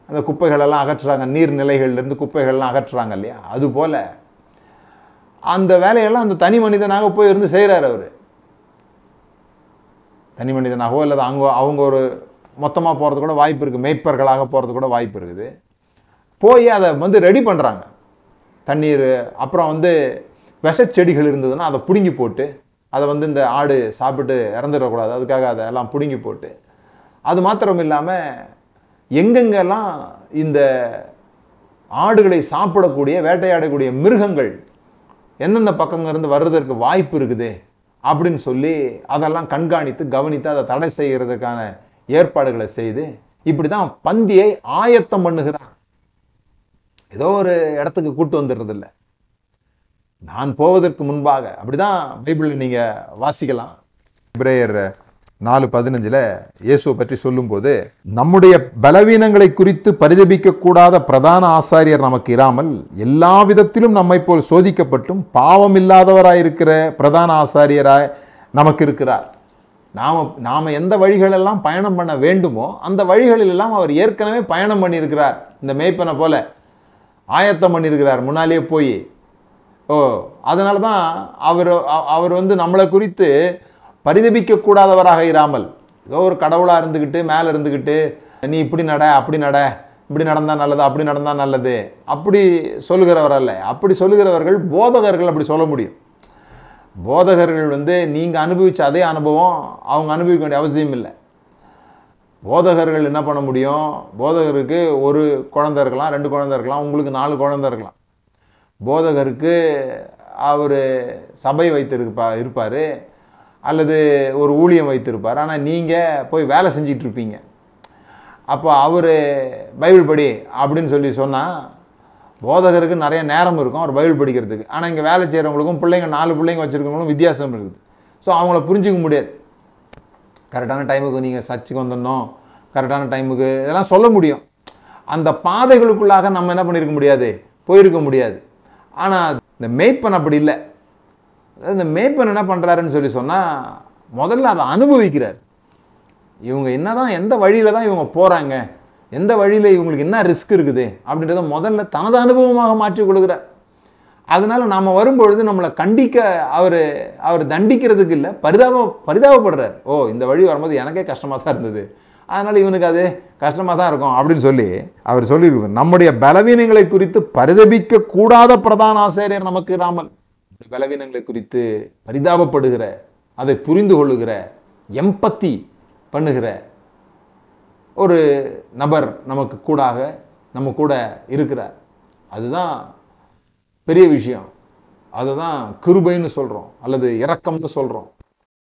அந்த குப்பைகளெல்லாம் அகற்றுறாங்க. நீர்நிலைகள்லேருந்து குப்பைகள்லாம் அகற்றுறாங்க இல்லையா? அதுபோல் அந்த வேலையெல்லாம் அந்த தனி மனிதனாக போய் இருந்து செய்கிறார் அவர். தனி மனிதனாகவோ அல்லது அவங்க அவங்க ஒரு மொத்தமாக போகிறது கூட வாய்ப்பு இருக்குது மேய்ப்பர்களாக போகிறது கூட வாய்ப்பு இருக்குது. போய் அதை வந்து ரெடி பண்ணுறாங்க தண்ணீர் அப்புறம் வந்து விஷச்செடிகள் இருந்ததுன்னா அதை பிடுங்கி போட்டு அதை வந்து இந்த ஆடு சாப்பிட்டு இறந்துடக்கூடாது. அதுக்காக அதை எல்லாம் பிடுங்கி போட்டு. அது மாத்திரம் இல்லாமல் எங்கெங்கெல்லாம் இந்த ஆடுகளை சாப்பிடக்கூடிய வேட்டையாடக்கூடிய மிருகங்கள் எந்தெந்த பக்கங்க இருந்து வர்றதற்கு வாய்ப்பு இருக்குது அப்படின்னு சொல்லி அதெல்லாம் கண்காணித்து கவனித்து அதை தடை செய்கிறதுக்கான ஏற்பாடுகளை செய்து இப்படிதான் பந்தியை ஆயத்தம் பண்ணுகிறார். ஏதோ ஒரு இடத்துக்கு கூட்டு வந்துடுறது இல்லை நான் போவதற்கு முன்பாக அப்படிதான் பைபிளில் நீங்க வாசிக்கலாம். இப்ரேயர் நாலு பதினஞ்சில் இயேசுவை பற்றி சொல்லும்போது நம்முடைய பலவீனங்களை குறித்து பரிதபிக்க கூடாத பிரதான ஆசாரியர் நமக்கு இராமல் எல்லா விதத்திலும் நம்மை போல் சோதிக்கப்பட்டும் பாவம் இல்லாதவராயிருக்கிற பிரதான ஆசாரியராய் நமக்கு இருக்கிறார். நாம் நாம் எந்த வழிகளெல்லாம் பயணம் பண்ண வேண்டுமோ அந்த வழிகளிலெல்லாம் அவர் ஏற்கனவே பயணம் பண்ணியிருக்கிறார். இந்த மேய்ப்பனை போல ஆயத்தம் பண்ணியிருக்கிறார். முன்னாலேயே போய். ஓ அதனால தான் அவர் அவர் வந்து நம்மளை குறித்து பரிதபிக்கக்கூடாதவராக இராமல் ஏதோ ஒரு கடவுளாக இருந்துக்கிட்டு மேலே இருந்துக்கிட்டு நீ இப்படி நட அப்படி நட இப்படி நடந்தால் நல்லது அப்படி நடந்தால் நல்லது அப்படி சொல்லுகிறவர் அல்ல. அப்படி சொல்லுகிறவர்கள் போதகர்கள் அப்படி சொல்ல முடியும். போதகர்கள் வந்து நீங்கள் அனுபவித்த அதே அனுபவம் அவங்க அனுபவிக்க வேண்டிய அவசியம் இல்லை. போதகர்கள் என்ன பண்ண முடியும்? போதகருக்கு ஒரு குழந்தை இருக்கலாம் ரெண்டு குழந்தை இருக்கலாம் உங்களுக்கு நாலு குழந்தை இருக்கலாம். போதகருக்கு அவர் சபை வைத்திருப்பா இருப்பார். அல்லது ஒரு ஊழியம் வைத்திருப்பார். ஆனால் நீங்கள் போய் வேலை செஞ்சிட்ருப்பீங்க அப்போ அவர் பைபிள் படி அப்படின்னு சொல்லி சொன்னால் போதகருக்கு நிறைய நேரம் இருக்கும் அவர் பைபிள் படிக்கிறதுக்கு. ஆனால் இங்கே வேலை செய்கிறவங்களுக்கும் பிள்ளைங்க நாலு பிள்ளைங்க வச்சுருக்கவங்களுக்கும் வித்தியாசம் இருக்குது. ஸோ அவங்கள புரிஞ்சிக்க முடியாது. கரெக்டான டைமுக்கு நீங்கள் சர்ச்சுக்கு வந்துடணும். கரெக்டான டைமுக்கு இதெல்லாம் சொல்ல முடியும். அந்த பாதைகளுக்குள்ளாக நம்ம என்ன பண்ணியிருக்க முடியாது? போயிருக்க முடியாது. ஆனால் இந்த மேய்ப்பன் அப்படி இல்லை. அதாவது இந்த மேய்ப்பன் என்ன பண்ணுறாருன்னு சொல்லி சொன்னால் முதல்ல அதை அனுபவிக்கிறார். இவங்க என்னதான் எந்த வழியில தான் இவங்க போறாங்க? எந்த வழியில் இவங்களுக்கு என்ன ரிஸ்க் இருக்குது அப்படின்றத முதல்ல தனது அனுபவமாக மாற்றிக் கொள்கிறார். அதனால நாம் வரும்பொழுது நம்மளை கண்டிக்க அவர் அவர் தண்டிக்கிறதுக்கு இல்லை பரிதாப பரிதாபப்படுறார். ஓ இந்த வழி வரும்போது எனக்கே கஷ்டமாக தான் இருந்தது. அதனால் இவனுக்கு அது கஷ்டமாக தான் இருக்கும் அப்படின்னு சொல்லி அவர் சொல்லியிருப்பார் நம்முடைய பலவீனங்களை குறித்து பரிதபிக்க கூடாத பிரதான ஆசிரியர் நமக்கு ராமன். பலவீனங்களை குறித்து பரிதாபப்படுகிற அதை புரிந்து கொள்ளுகிற எம்பத்தி பண்ணுகிற ஒரு நபர் நமக்கு கூடாக நம்ம கூட இருக்கிறார். அதுதான் பெரிய விஷயம். அதுதான் கிருபைன்னு சொல்கிறோம் அல்லது இரக்கம்னு சொல்கிறோம்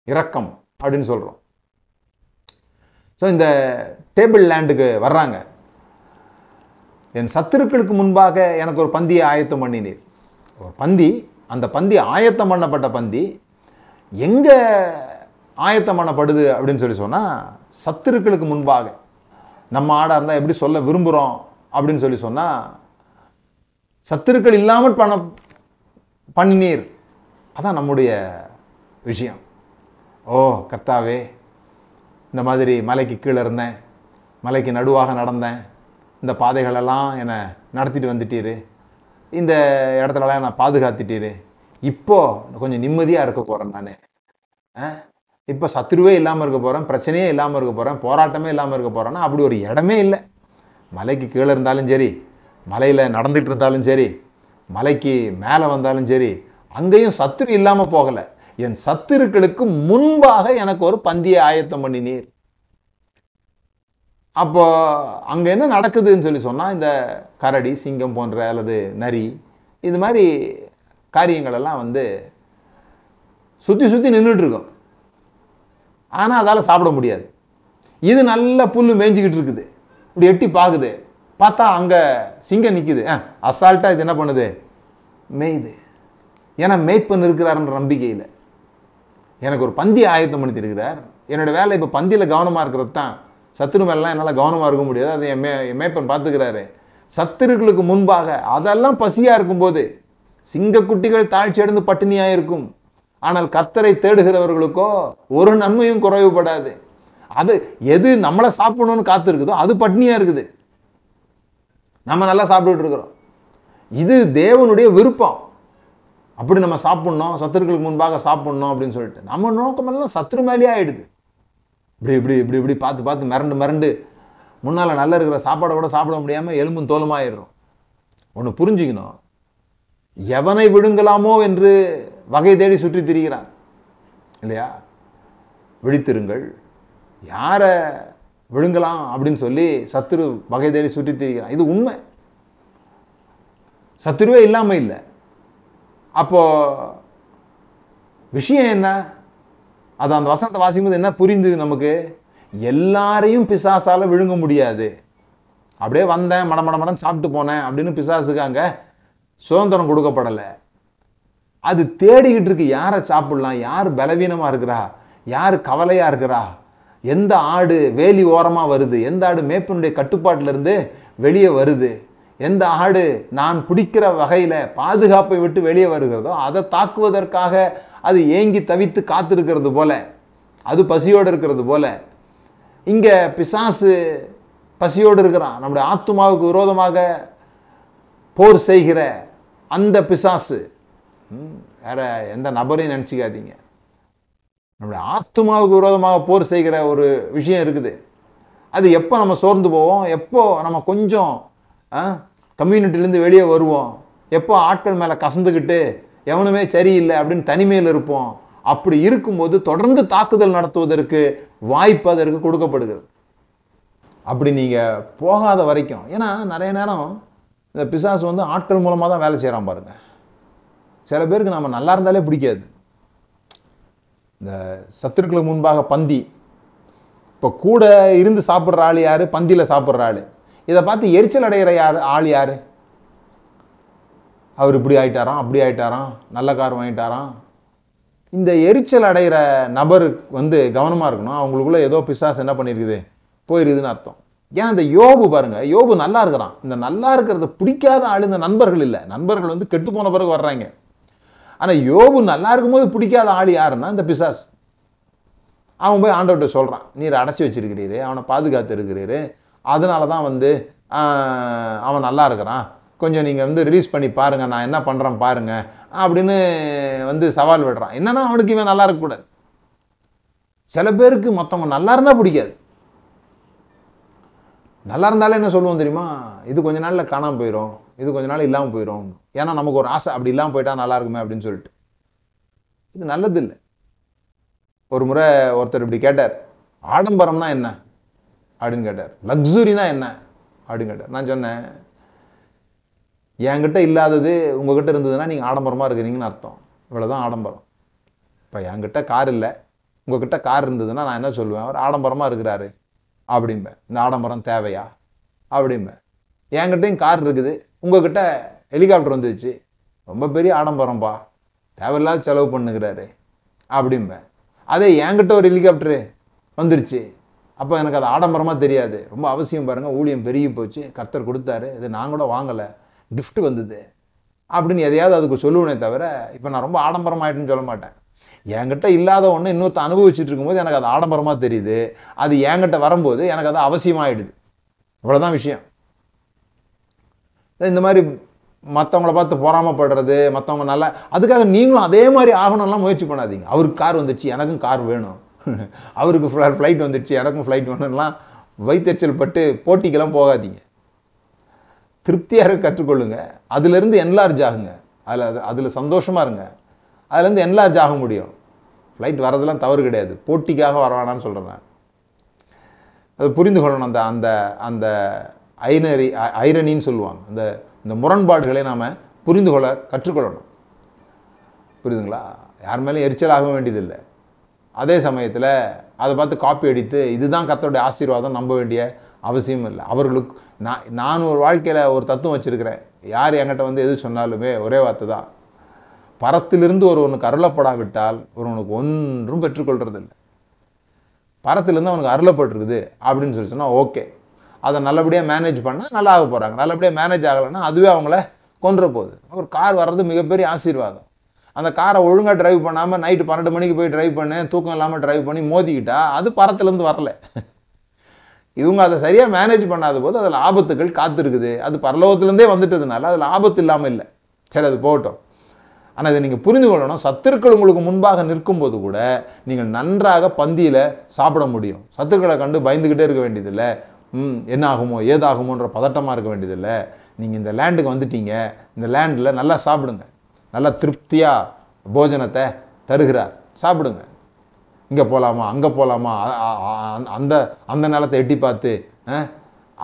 இரக்கம் அப்படின்னு சொல்கிறோம் ஸோ இந்த டேபிள் லேண்டுக்கு வர்றாங்க. என் சத்துருக்களுக்கு முன்பாக எனக்கு ஒரு பந்தியை ஆயத்தம் பண்ணினீர். ஒரு பந்தி அந்த பந்தி ஆயத்தம் பண்ணப்பட்ட பந்தி எங்கே ஆயத்தம் பண்ணப்படுது அப்படின்னு சொல்லி சொன்னால் சத்துருக்களுக்கு முன்பாக. நம்ம ஆடாக இருந்தால் எப்படி சொல்ல விரும்புகிறோம் அப்படின்னு சொல்லி சொன்னால் சத்துருக்கள் இல்லாமல் பண்ண பண்ணினீர். அதான் நம்முடைய விஷயம். ஓ கர்த்தாவே இந்த மாதிரி மலைக்கு கீழே இருந்தேன் மலைக்கு நடுவாக நடந்தேன் இந்த பாதைகளெல்லாம் என்னை நடத்திட்டு வந்துட்டீரு இந்த இடத்துலலாம் என்னை பாதுகாத்துட்டீரு இப்போ கொஞ்சம் நிம்மதியாக இருக்க போகிறேன் நான். இப்போ சத்துருவே இல்லாமல் இருக்க போகிறேன் பிரச்சனையே இல்லாமல் இருக்க போகிறேன் போராட்டமே இல்லாமல் இருக்க போகிறேன்னா அப்படி ஒரு இடமே இல்லை. மலைக்கு கீழே இருந்தாலும் சரி மலையில் நடந்துகிட்டு இருந்தாலும் சரி மலைக்கு மேலே வந்தாலும் சரி அங்கேயும் சத்துரு இல்லாமல் போகலை. என் சத்துருக்களுக்கு முன்பாக எனக்கு ஒரு பந்தியை ஆயத்தம் பண்ணினீர். அப்போ அங்கே என்ன நடக்குதுன்னு சொல்லி சொன்னால் இந்த கரடி சிங்கம் போன்ற அல்லது நரி இது மாதிரி காரியங்களெல்லாம் வந்து சுற்றி சுற்றி நின்றுட்டு ஆனால் அதால் சாப்பிட முடியாது. இது நல்ல புல்லு மேய்ஞ்சிக்கிட்டு இருக்குது. இப்படி எட்டி பார்க்குது பார்த்தா அங்கே சிங்கம் நிற்குது ஆ அசால்ட்டாக இது என்ன பண்ணுது? மேயுது. ஏன்னா மேய்ப்பன் இருக்கிறாருன்ற நம்பிக்கையில். எனக்கு ஒரு பந்தி ஆயத்தம் பண்ணி இருக்கிறார். என்னோட வேலை இப்போ பந்தியில் கவனமாக இருக்கிறது தான். சத்துரு மேலாம் என்னால் கவனமாக இருக்க முடியாது. அதை என் மே மேய்ப்பன் பார்த்துக்கிறாரு சத்துருக்களுக்கு முன்பாக அதெல்லாம் பசியாக இருக்கும்போது சிங்கக்குட்டிகள் தாழ்ச்சி அடைந்து பட்டினியாக இருக்கும் ஆனால் கத்தரை தேடுகிறவர்களுக்கோ ஒரு நன்மையும் குறைவுபடாது. அது எது நம்மளை சாப்பிடணும்னு காத்திருக்குதோ அது பட்னியா இருக்குது. நம்ம நல்லா சாப்பிட்டுட்டு இருக்கிறோம். இது தேவனுடைய விருப்பம். அப்படி நம்ம சாப்பிடணும் சத்துருக்களுக்கு முன்பாக சாப்பிடணும் அப்படின்னு சொல்லிட்டு. நம்ம நோக்கமெல்லாம் சத்துரு மேலேயே ஆயிடுது. இப்படி இப்படி இப்படி இப்படி பார்த்து பார்த்து மிரண்டு மிரண்டு முன்னால நல்லா இருக்கிற சாப்பாடை கூட சாப்பிட முடியாம எலும்பும் தோலுமாயிடுறோம். ஒன்று புரிஞ்சுக்கணும். எவனை விழுங்கலாமோ என்று வகை தேடி சுற்றி திரிகிறான் இல்லையா? விழித்திருங்கள். யாரை விழுங்கலாம் அப்படின்னு சொல்லி சத்துரு வகை தேடி சுற்றி திரிகிறான் இது உண்மை. சத்துருவே இல்லாம இல்லை. அப்போ விஷயம் என்ன? அது அந்த வசனத்தை வாசிக்கும்போது என்ன புரிந்தது நமக்கு? எல்லாரையும் பிசாசால விழுங்க முடியாது. அப்படியே வந்தேன் மடமடமடன் சாப்பிட்டு போனேன் அப்படின்னு பிசாசுக்கு அங்கே சுதந்திரம் கொடுக்கப்படலை. அது தேடிக்கிட்டு இருக்கு. யாரை சாப்பிடலாம்? யார் பலவீனமாக இருக்கிறா? யார் கவலையாக இருக்கிறா? எந்த ஆடு வேலி ஓரமாக வருது? எந்த ஆடு மேப்பினுடைய கட்டுப்பாட்டிலிருந்து வெளியே வருது? எந்த ஆடு நான் பிடிக்கிற வகையில் பாதுகாப்பை விட்டு வெளியே வருகிறதோ அதை தாக்குவதற்காக அது ஏங்கி தவித்து காத்திருக்கிறது போல அது பசியோடு இருக்கிறது போல இங்கே பிசாசு பசியோடு இருக்கிறான். நம்முடைய ஆத்துமாவுக்கு விரோதமாக போர் செய்கிற அந்த பிசாசு வேற எந்த நபரையும் நினச்சிக்காதீங்க. நம்முடைய ஆத்துமாவுக்கு விரோதமாக போர் செய்கிற ஒரு விஷயம் இருக்குது. அது எப்போ நம்ம சோர்ந்து போவோம்? எப்போ நம்ம கொஞ்சம் கம்யூனிட்டிலேருந்து வெளியே வருவோம்? எப்போ ஆட்கள் மேலே கசந்துக்கிட்டு எவனுமே சரியில்லை அப்படின்னு தனிமையில் இருப்போம்? அப்படி இருக்கும்போது தொடர்ந்து தாக்குதல் நடத்துவதற்கு வாய்ப்பு அதற்கு கொடுக்கப்படுகிறது. அப்படி நீங்கள் போகாத வரைக்கும் ஏன்னா நிறைய நேரம் இந்த பிசாசு வந்து ஆட்கள் மூலமாக தான் வேலை செய்கிறான் பாருங்கள் சில பேருக்கு நம்ம நல்லா இருந்தாலே பிடிக்காது. இந்த சத்துருக்களுக்கு முன்பாக பந்தி. இப்போ கூட இருந்து சாப்பிட்ற ஆள் யாரு? பந்தியில சாப்பிட்ற ஆள். இதை பார்த்து எரிச்சல் அடைகிற யார் ஆள் யாரு? அவர் இப்படி ஆயிட்டாராம் அப்படி ஆயிட்டாராம் நல்ல கார் வாங்கிட்டாராம். இந்த எரிச்சல் அடைகிற நபருக்கு வந்து கவனமா இருக்கணும். அவங்களுக்குள்ள ஏதோ பிசாஸ் என்ன பண்ணியிருக்குது போயிருக்குதுன்னு அர்த்தம். ஏன் இந்த யோபு பாருங்க யோபு நல்லா இருக்கிறான். இந்த நல்லா இருக்கிறத பிடிக்காத ஆள் இந்த நண்பர்கள் இல்லை. நண்பர்கள் வந்து கெட்டு போன பிறகு வர்றாங்க. ஆனால் யோபு நல்லா இருக்கும்போது பிடிக்காத ஆள் யாருன்னா இந்த பிசாஸ். அவன் போய் ஆண்டவர்கிட்ட சொல்கிறான் நீர் அடைச்சி வச்சிருக்கிறீரு அவனை பாதுகாத்து இருக்கிறீரு. அதனால தான் வந்து அவன் நல்லா இருக்கிறான். கொஞ்சம் நீங்கள் வந்து ரிலீஸ் பண்ணி பாருங்கள் நான் என்ன பண்ணுறேன் பாருங்கள் அப்படின்னு வந்து சவால் விடுறான். என்னன்னா அவனுக்கு இவன் நல்லா இருக்கக்கூடாது சில பேருக்கு மற்றவங்க நல்லா இருந்தால் பிடிக்காது. நல்லா இருந்தாலே என்ன சொல்லுவோம் தெரியுமா? இது கொஞ்ச நாளில் காணாம போயிடும் இது கொஞ்ச நாள் இல்லாமல் போயிடும் ஏன்னா நமக்கு ஒரு ஆசை அப்படி இல்லாமல் போயிட்டா நல்லா இருக்குமே அப்படின்னு சொல்லிட்டு. இது நல்லது இல்லை ஒரு முறை ஒருத்தர் இப்படி கேட்டார் ஆடம்பரம்னா என்ன? அப்படின்னு கேட்டார். லக்ஸுரினா என்ன? அப்படின்னு கேட்டார். நான் சொன்னேன் என்கிட்ட இல்லாதது உங்ககிட்ட இருந்ததுன்னா நீங்கள் ஆடம்பரமாக இருக்கிறீங்கன்னு அர்த்தம். இவ்வளோதான் ஆடம்பரம். இப்போ என்கிட்ட கார் இல்லை. உங்ககிட்ட கார் இருந்ததுன்னா நான் என்ன சொல்லுவேன்? அவர் ஆடம்பரமாக இருக்கிறாரு. அப்படிம்பேன். இந்த ஆடம்பரம் தேவையா? அப்படிம்பேன். என்கிட்டையும் கார் இருக்குது. உங்ககிட்ட ஹெலிகாப்டர் வந்துச்சு. ரொம்ப பெரிய ஆடம்பரம்பா. தேவையில்லாத செலவு பண்ணுகிறாரு. அப்படிம்பேன் அதே என்கிட்ட ஒரு ஹெலிகாப்டரு வந்துருச்சு. அப்போ எனக்கு அது ஆடம்பரமாக தெரியாது. ரொம்ப அவசியம் பாருங்கள் ஊழியம் பெருகி போச்சு. கர்த்தர் கொடுத்தாரு. இது நான் கூட வாங்கலை. கிஃப்ட்டு வந்தது. அப்படின்னு எதையாவது அதுக்கு சொல்லுவேனே தவிர இப்போ நான் ரொம்ப ஆடம்பரமாயிட்டுன்னு சொல்ல மாட்டேன். என்கிட்ட இல்லாத ஒன்று இன்னொருத்த அனுபவிச்சுட்டு இருக்கும்போது எனக்கு அது ஆடம்பரமாக தெரியுது. அது என்கிட்ட வரும்போது எனக்கு அது அவசியமாயிடுது. இவ்வளோதான் விஷயம். இந்த மாதிரி மற்றவங்கள பார்த்து பொறாமப்படுறது மற்றவங்க நல்லா அதுக்காக நீங்களும் அதே மாதிரி ஆகணும்லாம் முயற்சி பண்ணாதீங்க. அவருக்கு கார் வந்துடுச்சு எனக்கும் கார் வேணும். அவருக்கு ஃப்ளைட் வந்துடுச்சு எனக்கும் ஃப்ளைட் வேணும்லாம் வைத்தறிச்சல் பட்டு போட்டிக்கெல்லாம் போகாதீங்க. திருப்தியாக கற்றுக்கொள்ளுங்க. அதுலேருந்து என்லார்ஜ் ஆகுங்க. அதில் அது அதில் சந்தோஷமாக இருங்க. அதுலேருந்து என்லார்ஜ் ஆக முடியும். ஃப்ளைட் வரதெல்லாம் தவறு கிடையாது. போட்டிக்காக வரவானான்னு சொல்கிறேன் நான். அது புரிந்து கொள்ளணும் அந்த அந்த அந்த ஐனரி ஐ- ஐரணின்னு சொல்லுவாங்க. அந்த இந்த முரண்பாடுகளை நாம் புரிந்து கொள்ள கற்றுக்கொள்ளணும். புரியுதுங்களா? யார் மேலேயும் எரிச்சல் ஆக வேண்டியதில்லை. அதே சமயத்தில் அதை பார்த்து காப்பி அடித்து இதுதான் கத்தோடைய ஆசீர்வாதம் நம்ப வேண்டிய அவசியம் இல்லை. அவர்களுக்கு நான் நான் ஒரு வாழ்க்கையில் ஒரு தத்துவம் வச்சுருக்கிறேன். யார் என்கிட்ட வந்து எது சொன்னாலுமே ஒரே வார்த்தை தான். பரத்திலிருந்து ஒருவனுக்கு அருளப்படாவிட்டால் ஒருவனுக்கு ஒன்றும் பெற்றுக்கொள்றதில்லை. பரத்திலிருந்து அவனுக்கு அருளப்பட்டிருக்குது அப்படின்னு சொல்லி சொன்னால் ஓகே அதை நல்லபடியாக மேனேஜ் பண்ணால் நல்லா ஆக போகிறாங்க நல்லபடியாக மேனேஜ் ஆகலைன்னா அதுவே அவங்கள கொன்ற போகுது. ஒரு கார் வர்றது மிகப்பெரிய ஆசீர்வாதம். அந்த காரை ஒழுங்காக டிரைவ் பண்ணாமல் நைட்டு பன்னெண்டு மணிக்கு போய் டிரைவ் பண்ணு தூக்கம் இல்லாமல் டிரைவ் பண்ணி மோதிக்கிட்டா அது பரத்துலேருந்து வரல. இவங்க அதை சரியாக மேனேஜ் பண்ணாத போது அதில் ஆபத்துகள் காத்திருக்குது. அது பரலோகத்துலேருந்தே வந்துட்டதுனால அதில் ஆபத்து இல்லாமல் இல்லை. சரி அது போகட்டும். ஆனால் இதை நீங்கள் புரிந்து கொள்ளணும். சத்துருக்கள் உங்களுக்கு முன்பாக நிற்கும்போது கூட நீங்கள் நன்றாக பந்தியில் சாப்பிட முடியும். சத்துருக்களை கண்டு பயந்துக்கிட்டே இருக்க வேண்டியதில்லை. என்ன ஆகுமோ ஏதாகுமோன்ற பதட்டமாக இருக்க வேண்டியதில்லை. நீங்கள் இந்த லேண்டுக்கு வந்துட்டீங்க. இந்த லேண்டில் நல்லா சாப்பிடுங்க. நல்லா திருப்தியாக போஜனத்தை தருகிறார். சாப்பிடுங்க. இங்கே போகலாமா அங்கே போகலாமா அந்த அந்த நிலத்தை எட்டி பார்த்து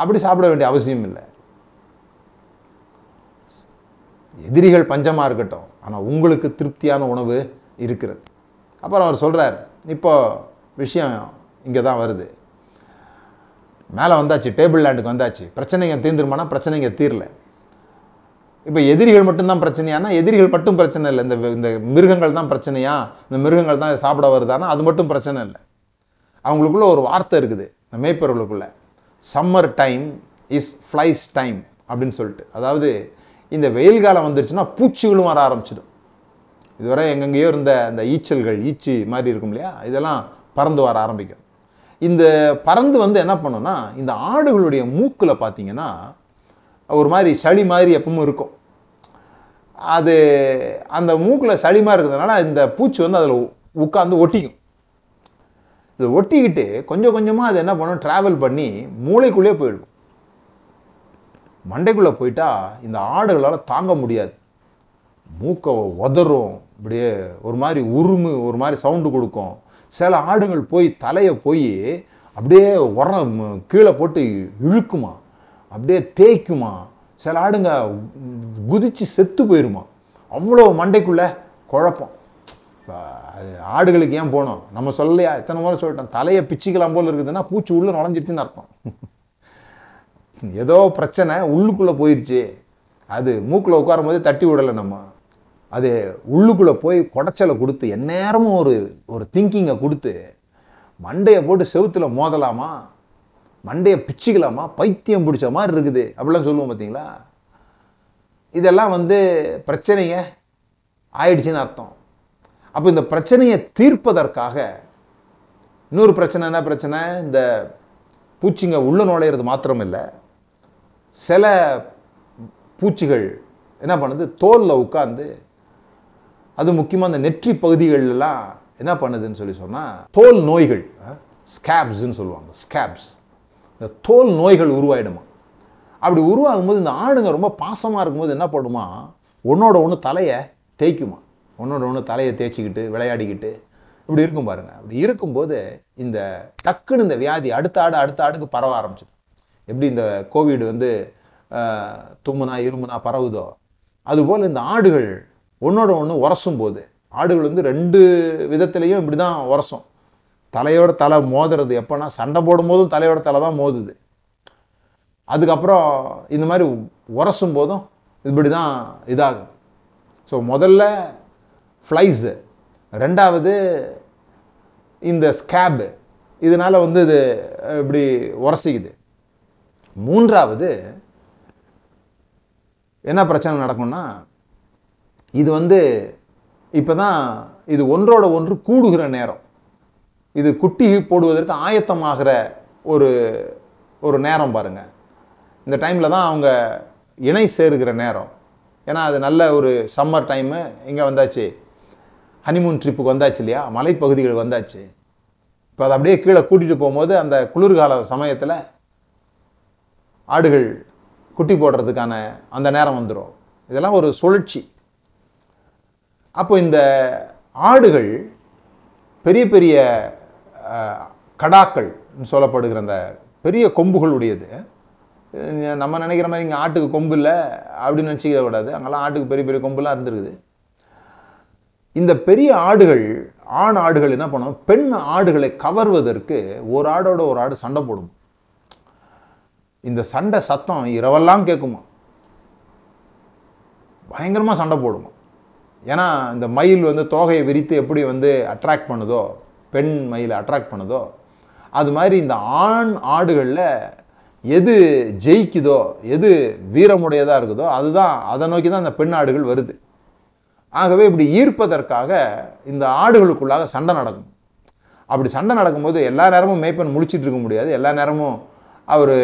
அப்படி சாப்பிட வேண்டிய அவசியம் இல்லை. எதிரிகள் பஞ்சமாக இருக்கட்டும். ஆனால் உங்களுக்கு திருப்தியான உணவு இருக்கிறது. அப்புறம் அவர் சொல்கிறார் இப்போ விஷயம் இங்கே தான் வருது. மேலே வந்தாச்சு டேபிள் லேண்டுக்கு வந்தாச்சு. பிரச்சனைங்க தீர்ந்துருமானா பிரச்சனைங்க தீரல. இப்போ எதிரிகள் மட்டும்தான் பிரச்சனையானா எதிரிகள் மட்டும் பிரச்சனை இல்லை. இந்த இந்த மிருகங்கள் தான் பிரச்சனையா? இந்த மிருகங்கள் தான் சாப்பிட வருதானா? அது மட்டும் பிரச்சனை இல்லை. அவங்களுக்குள்ள ஒரு வார்த்தை இருக்குது இந்த மேய்ப்பவர்களுக்குள்ள summer time is flies time அப்படின்னு சொல்லிட்டு. அதாவது இந்த வெயில் காலம் வந்துருச்சுன்னா பூச்சிகளும் வர ஆரம்பிச்சிடும். இதுவரை எங்கெங்கேயோ இருந்த அந்த ஈச்சல்கள் ஈச்சி மாதிரி இருக்கும் இல்லையா? இதெல்லாம் பறந்து வர ஆரம்பிக்கும். இந்த பறந்து வந்து என்ன பண்ணுன்னா இந்த ஆடுகளுடைய மூக்கில் பார்த்தீங்கன்னா ஒரு மாதிரி சளி மாதிரி எப்பவும் இருக்கும். அது அந்த மூக்கில் சளிமா இருக்கிறதுனால இந்த பூச்சி வந்து அதில் உட்காந்து ஒட்டிக்கும். இது ஒட்டிக்கிட்டு கொஞ்சம் கொஞ்சமாக அது என்ன பண்ணும் ட்ராவல் பண்ணி மூளைக்குள்ளே போயிடும். மண்டைக்குள்ளே போயிட்டா இந்த ஆடுகளால் தாங்க முடியாது. மூக்கை உதறும் இப்படியே ஒரு மாதிரி உருமு ஒரு மாதிரி சவுண்டு கொடுக்கும். சில ஆடுகள் போய் தலையை போய் அப்படியே உரம் கீழே போட்டு இழுக்குமா? அப்படியே தேய்க்குமா? சில ஆடுங்க குதிச்சு செத்து போயிருமா? அவ்வளோ மண்டைக்குள்ள குழப்பம். அது ஆடுகளுக்கு ஏன் போனோம்? நம்ம சொல்லலையா? எத்தனை முறை சொல்லிட்டோம். தலையை பிச்சுக்கலாம் போல இருக்குதுன்னா பூச்சி உள்ள நுழைஞ்சிருச்சுன்னு அர்த்தம். ஏதோ பிரச்சனை உள்ளுக்குள்ளே போயிருச்சு. அது மூக்குல உட்காரும் போதே தட்டி விடலை நம்ம. அது உள்ளுக்குள்ளே போய் குடைச்சலை கொடுத்து எந்நேரமும் ஒரு ஒரு திங்கிங்கை கொடுத்து மண்டையை போட்டு செவுத்தில் மோதலாமா? மண்டையை பிச்சுக்கலாமா? பைத்தியம் பிடிச்ச மாதிரி இருக்குது. அப்படிலாம் சொல்லுவோம் பார்த்தீங்களா? இதெல்லாம் வந்து பிரச்சனையை ஆயிடுச்சுன்னு அர்த்தம். அப்போ இந்த பிரச்சனையை தீர்ப்பதற்காக இன்னொரு பிரச்சனை என்ன பிரச்சனை? இந்த பூச்சிங்க உள்ள நுழையிறது மாத்திரம் இல்லை சில பூச்சிகள் என்ன பண்ணுது? தோலில் உட்காந்து அது முக்கியமாக அந்த நெற்றி பகுதிகளெல்லாம் என்ன பண்ணுதுன்னு சொல்லி சொன்னால் தோல் நோய்கள் ஸ்கேப்ஸ்ன்னு சொல்லுவாங்க ஸ்கேப்ஸ் இந்த தோல் நோய்கள் உருவாயிடுமா? அப்படி உருவாகும் போது இந்த ஆடுங்க ரொம்ப பாசமாக இருக்கும்போது என்ன பண்ணுமா? ஒன்றோட ஒன்று தலையை தேய்க்குமா? ஒன்னோட ஒன்று தலையை தேய்ச்சிக்கிட்டு விளையாடிக்கிட்டு இப்படி இருக்கும் பாருங்க. அப்படி இருக்கும்போது இந்த டக்குன்னு இந்த வியாதி அடுத்த ஆடு அடுத்த ஆடுக்கு பரவ ஆரம்பிச்சிடும். எப்படி இந்த கோவிட் வந்து தும்முனா இருமுனா பரவுதோ? அதுபோல் இந்த ஆடுகள் ஒன்றோட ஒன்று உரசும் போது ஆடுகள் வந்து ரெண்டு விதத்துலேயும் இப்படி தான் உரசும். தலையோட தலை மோதுறது எப்போனா சண்டை போடும் போதும் தலையோட தலை தான் மோதுது. அதுக்கப்புறம் இந்த மாதிரி உரசும் போதும் இப்படி தான் இதாகுது. ஸோ முதல்ல ஃப்ளைஸு ரெண்டாவது இந்த ஸ்கேபு இதனால் வந்து இது இப்படி உரசிக்குது. மூன்றாவது என்ன பிரச்சனை நடக்கும்னா இது வந்து இப்போ தான் இது ஒன்றோட ஒன்று கூடுகிற நேரம். இது குட்டி போடுவதற்கு ஆயத்தமாகிற ஒரு ஒரு நேரம் பாருங்கள் இந்த டைமில் தான் அவங்க இணை சேருகிற நேரம். ஏன்னா அது நல்ல ஒரு சம்மர் டைமு இங்கே வந்தாச்சு. ஹனிமூன் ட்ரிப்புக்கு வந்தாச்சு இல்லையா? மலைப்பகுதிகள் வந்தாச்சு. இப்போ அதை அப்படியே கீழே கூட்டிகிட்டு போகும்போது அந்த குளிர்கால சமயத்தில் ஆடுகள் குட்டி போடுறதுக்கான அந்த நேரம் வந்துடும் இதெல்லாம் ஒரு சுழற்சி. அப்போ இந்த ஆடுகள் பெரிய பெரிய கடாக்கள் சொல்லப்படுகிற அந்த பெரிய கொம்புகளுடையது. நம்ம நினைக்கிற மாதிரி இங்கே ஆட்டுக்கு கொம்பு இல்லை அப்படின்னு நினச்சிக்கிற கூடாது. அங்கெல்லாம் ஆட்டுக்கு பெரிய பெரிய கொம்புலாம் இருந்திருக்குது. இந்த பெரிய ஆடுகள் ஆண் ஆடுகள் என்ன பண்ணும்? பெண் ஆடுகளை கவர்வதற்கு ஒரு ஆடோட ஒரு ஆடு சண்டை போடும். இந்த சண்டை சத்தம் இரவெல்லாம் கேட்குமா? பயங்கரமாக சண்டை போடுமா? ஏன்னா இந்த மயில் வந்து தோகையை விரித்து எப்படி வந்து அட்ராக்ட் பண்ணுதோ பெண் மயிலை அட்ராக்ட் பண்ணுதோ அது மாதிரி இந்த ஆண் ஆடுகளில் எது ஜெயிக்குதோ எது வீரமுடையதாக இருக்குதோ அதுதான் அதை நோக்கி தான் அந்த பெண் ஆடுகள் வருது. ஆகவே இப்படி ஈர்ப்பதற்காக இந்த ஆடுகளுக்குள்ளாக சண்டை நடக்கும். அப்படி சண்டை நடக்கும்போது எல்லா நேரமும் மேய்ப்பன் முழிச்சிட்டு இருக்க முடியாது. எல்லா நேரமும் அவர்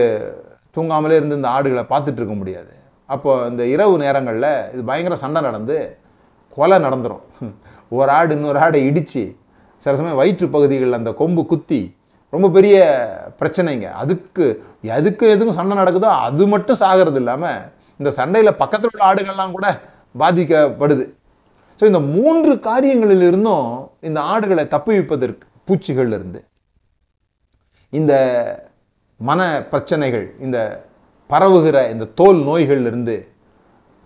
தூங்காமலே இருந்து இந்த ஆடுகளை பார்த்துட்டு இருக்க முடியாது. அப்போ இந்த இரவு நேரங்களில் இது பயங்கர சண்டை நடந்து கொலை நடந்துடும் ஒரு ஆடு இன்னொரு ஆடை இடித்து சில சமயம் வயிற்று பகுதிகளில் அந்த கொம்பு குத்தி ரொம்ப பெரிய பிரச்சனைங்க. அதுக்கு எதுக்கு எதுக்கும் சண்டை நடக்குதோ அது மட்டும் சாகிறது இல்லாமல் இந்த சண்டையில் பக்கத்தில் உள்ள ஆடுகள்லாம் கூட பாதிக்கப்படுது. ஸோ இந்த மூன்று காரியங்களில் இருந்தும் இந்த ஆடுகளை தப்புவிப்பதற்கு பூச்சிகள் இருந்து இந்த மன பிரச்சனைகள் இந்த பரவுகிற இந்த தோல் நோய்கள் இருந்து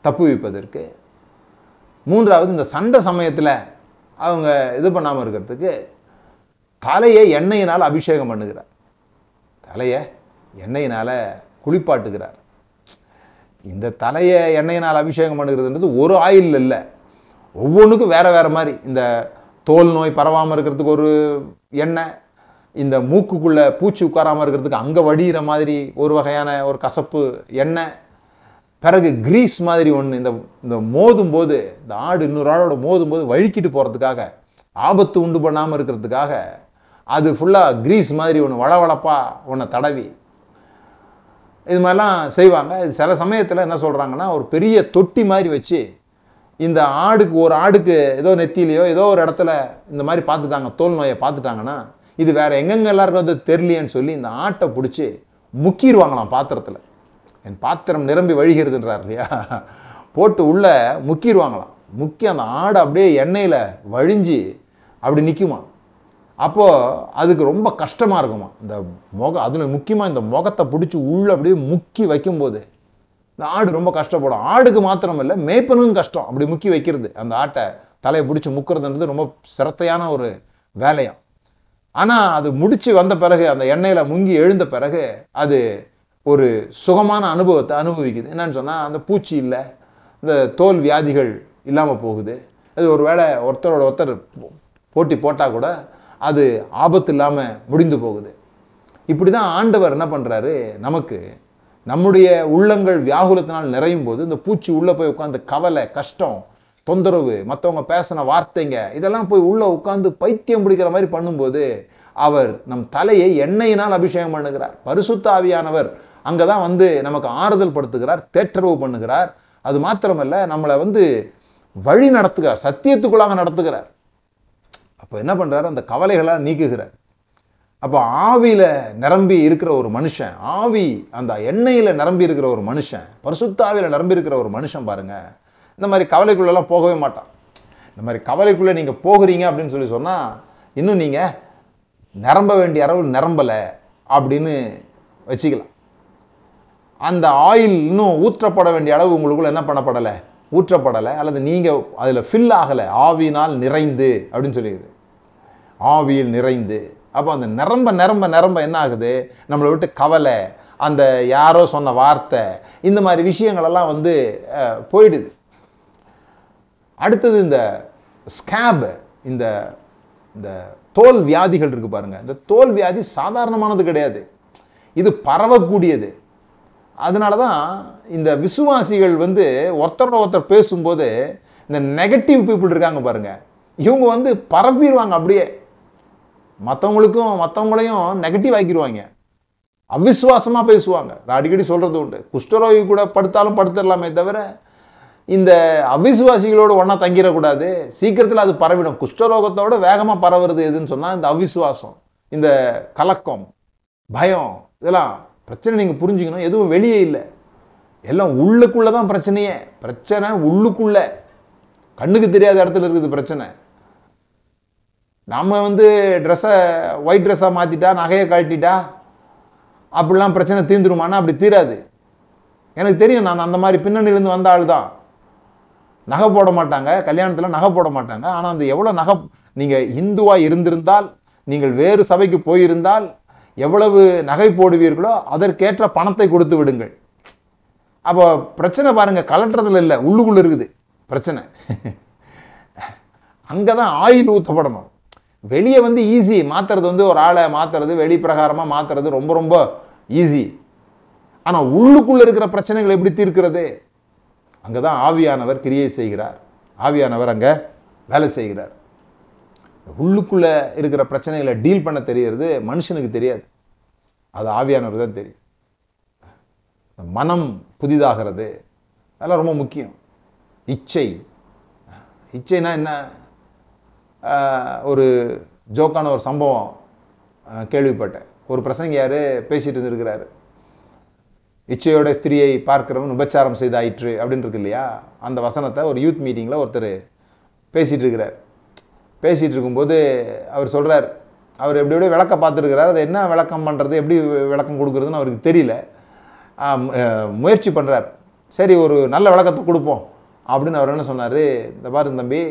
தப்புவிப்பதற்கு மூன்றாவது இந்த சண்டை சமயத்தில் அவங்க இது பண்ணாமல் இருக்கிறதுக்கு தலையை எண்ணெயினால் அபிஷேகம் பண்ணுகிறார். தலையை எண்ணெயினால் குளிப்பாட்டுகிறார். இந்த தலையை எண்ணெயினால் அபிஷேகம் பண்ணுகிறதுன்றது ஒரு ஆயில் இல்லை. ஒவ்வொன்றுக்கும் வேறு வேறு மாதிரி. இந்த தோல் நோய் பரவாமல் இருக்கிறதுக்கு ஒரு எண்ணெய் இந்த மூக்குக்குள்ளே பூச்சி உட்காராமல் இருக்கிறதுக்கு அங்கே வடிகிற மாதிரி ஒரு வகையான ஒரு கசப்பு எண்ணெய் பிறகு கிரீஸ் மாதிரி ஒன்று இந்த இந்த மோதும் போது இந்த ஆடு இன்னொரு ஆடோட மோதும் போது வழுக்கிட்டு போகிறதுக்காக ஆபத்து உண்டு பண்ணாமல் இருக்கிறதுக்காக அது ஃபுல்லாக கிரீஸ் மாதிரி ஒன்று வளவளப்பாக ஒன்றை தடவி இது மாதிரிலாம் செய்வாங்க. இது சில சமயத்தில் என்ன சொல்கிறாங்கன்னா ஒரு பெரிய தொட்டி மாதிரி வச்சு இந்த ஆடுக்கு ஒரு ஆடுக்கு ஏதோ நெத்திலையோ ஏதோ ஒரு இடத்துல இந்த மாதிரி பார்த்துட்டாங்க தோல் நோயை பார்த்துட்டாங்கன்னா இது வேற எங்கெங்கெல்லாம் இருக்கிறது தெரியலையேன்னு சொல்லி இந்த ஆட்டை பிடிச்சி முக்கிடுவாங்களாம் பாத்திரத்தில். என் பாத்திரம் நிரம்பி வழிகிறதுன்றார் இல்லையா போட்டு உள்ள முக்கிடுவாங்களாம் முக்கி அந்த ஆடை அப்படியே எண்ணெயில் வழிஞ்சு அப்படி நிற்குமா அப்போ அதுக்கு ரொம்ப கஷ்டமா இருக்குமா இந்த முக அதில் முக்கியமா இந்த முகத்தை பிடிச்சி உள்ளே அப்படியே முக்கி வைக்கும்போது இந்த ஆடு ரொம்ப கஷ்டப்படும். ஆடுக்கு மாத்திரம் இல்லை மேய்ப்பனுக்கும் கஷ்டம். அப்படி முக்கி வைக்கிறது. அந்த ஆட்டை தலையை பிடிச்சி முக்கிறதுன்றது ரொம்ப சிரத்தையான ஒரு வேலையாம். ஆனா அது முடிச்சு வந்த பிறகு அந்த எண்ணெயில முங்கி எழுந்த பிறகு அது ஒரு சுகமான அனுபவத்தை அனுபவிக்குது. என்னன்னு சொன்னால் அந்த பூச்சி இல்லை இந்த தோல் வியாதிகள் இல்லாமல் போகுது. அது ஒரு வேளை ஒருத்தரோட ஒருத்தர் போட்டி போட்டால் கூட அது ஆபத்து இல்லாமல் முடிந்து போகுது. இப்படி தான் ஆண்டவர் என்ன பண்ணுறாரு நமக்கு நம்முடைய உள்ளங்கள் வியாகுலத்தினால் நிறையும் போது இந்த பூச்சி உள்ளே போய் உட்காந்து கவலை கஷ்டம் தொந்தரவு மற்றவங்க பேசின வார்த்தைங்க இதெல்லாம் போய் உள்ளே உட்காந்து பைத்தியம் பிடிக்கிற மாதிரி பண்ணும்போது அவர் நம் தலையை எண்ணெயினால் அபிஷேகம் பண்ணுகிறார். பரிசுத்த அங்கே தான் வந்து நமக்கு ஆறுதல் படுத்துகிறார் தேற்றரவு பண்ணுகிறார். அது மாத்திரமல்ல நம்மளை வந்து வழி நடத்துகிறார் சத்தியத்துக்குள்ளாக நடத்துகிறார். அப்போ என்ன பண்ணுறாரு அந்த கவலைகளாக நீக்குகிறார். அப்போ ஆவியில் நிரம்பி இருக்கிற ஒரு மனுஷன் ஆவி அந்த எண்ணெயில் நிரம்பி இருக்கிற ஒரு மனுஷன் பரிசுத்தாவில நிரம்பி இருக்கிற ஒரு மனுஷன் பாருங்க இந்த மாதிரி கவலைக்குள்ளெல்லாம் போகவே மாட்டான். இந்த மாதிரி கவலைக்குள்ளே நீங்கள் போகிறீங்க அப்படின்னு சொல்லி சொன்னால் இன்னும் நீங்கள் நிரம்ப வேண்டிய அளவு நிரம்பலை அப்படின்னு வச்சுக்கலாம். அந்த ஆயில் இன்னும் ஊற்றப்பட வேண்டிய அளவு உங்களுக்குள்ள என்ன பண்ணப்படலை? ஊற்றப்படலை. அல்லது நீங்கள் அதில் ஃபில் ஆகலை. ஆவியினால் நிறைந்து அப்படின்னு சொல்லிடுது ஆவியில் நிறைந்து. அப்போ அந்த நிரம்ப நிரம்ப நிரம்ப என்ன ஆகுது? நம்மளை விட்டு கவலை அந்த யாரோ சொன்ன வார்த்தை இந்த மாதிரி விஷயங்களெல்லாம் வந்து போயிடுது. அடுத்தது இந்த ஸ்கேப் இந்த இந்த தோல் வியாதிகள் இருக்கு பாருங்க. இந்த தோல் வியாதி சாதாரணமானது கிடையாது. இது பரவக்கூடியது. அதனால தான் இந்த விசுவாசிகள் வந்து ஒருத்தரோட ஒருத்தர் பேசும்போது இந்த நெகட்டிவ் பீப்புள் இருக்காங்க பாருங்க. இவங்க வந்து பரப்பிடுவாங்க அப்படியே. மற்றவங்களுக்கும் மற்றவங்களையும் நெகட்டிவ் ஆக்கிடுவாங்க. அவிஸ்வாசமாக பேசுவாங்க. நான் அடிக்கடி சொல்கிறது உண்டு. குஷ்டரோகி கூட படுத்தாலும் படுத்துடலாமே தவிர இந்த அவிசுவாசிகளோடு ஒன்றா தங்கிடக்கூடாது. சீக்கிரத்தில் அது பரவிடும். குஷ்டரோகத்தோட வேகமாக பரவுறது எதுன்னு சொன்னால் இந்த அவிசுவாசம் இந்த கலக்கம் பயம் இதெல்லாம் பிரச்சனை நீங்கள் புரிஞ்சுக்கணும். எதுவும் வெளியே இல்லை. எல்லாம் உள்ளுக்குள்ளே தான் பிரச்சனையே. பிரச்சனை உள்ளுக்குள்ளே. கண்ணுக்கு தெரியாத இடத்துல இருக்குது பிரச்சனை. நம்ம வந்து ட்ரெஸ்ஸை ஒயிட் ட்ரெஸ்ஸாக மாற்றிட்டா நகையை கழட்டிட்டா அப்படிலாம் பிரச்சனை தீர்ந்துருமானா அப்படி தீராது. எனக்கு தெரியும் நான் அந்த மாதிரி பின்னணியிலேருந்து வந்த ஆள் தான். நகை போட மாட்டாங்க. கல்யாணத்தில் நகை போட மாட்டாங்க. ஆனால் அந்த எவ்வளோ நகை நீங்கள் இந்துவாக இருந்திருந்தால் நீங்கள் வேறு சபைக்கு போயிருந்தால் எவ்வளவு நகை போடுவீர்களோ அதற்கேற்ற பணத்தை கொடுத்து விடுங்கள். அப்போ பிரச்சனை பாருங்கள் கலட்டுறதுல இல்லை உள்ளுக்குள்ளே இருக்குது. பிரச்சனை. அங்கே தான் ஆயில் ஊத்தப்படணும். வெளியே வந்து ஈஸி மாற்றுறது வந்து ஒரு ஆளை மாத்துறது வெளி பிரகாரமாக மாற்றுறது ரொம்ப ரொம்ப ஈஸி ஆனால் உள்ளுக்குள்ளே இருக்கிற பிரச்சனைகள் எப்படி தீர்க்கிறது? அங்கே தான் ஆவியானவர் கிரியை செய்கிறார். ஆவியானவர் அங்கே வேலை செய்கிறார். உள்ளுக்குள்ளே இருக்கிற பிரச்சனைகளை டீல் பண்ண தெரியறது மனுஷனுக்கு தெரியாது. அது ஆவியானவர் தான் தெரியும். மனம் புதிதாகிறது அதெல்லாம் ரொம்ப முக்கியம். இச்சை. இச்சைனா என்ன? ஒரு ஜோக்கான ஒரு சம்பவம் கேள்விப்பட்டேன். ஒரு பிரசங்க யார் பேசிட்டு இருந்திருக்கிறாரு. இச்சையோட ஸ்திரியை பார்க்கிறவன் உபச்சாரம் செய்தாயிற்று அப்படின்னு இருக்கு இல்லையா? அந்த வசனத்தை ஒரு யூத் மீட்டிங்கில் ஒருத்தர் பேசிகிட்டு இருக்கிறார். பேசிகிட்டு இருக்கும்போது அவர் சொல்கிறார் அவர் எப்படி எப்படி விளக்க பார்த்துருக்கிறார். அதை என்ன விளக்கம் பண்ணுறது எப்படி விளக்கம் கொடுக்குறதுன்னு அவருக்கு தெரியல. முயற்சி பண்ணுறார் சரி ஒரு நல்ல விளக்கத்தை கொடுப்போம். அப்படின்னு அவர் என்ன சொன்னார்? இந்த பாரு தம்பி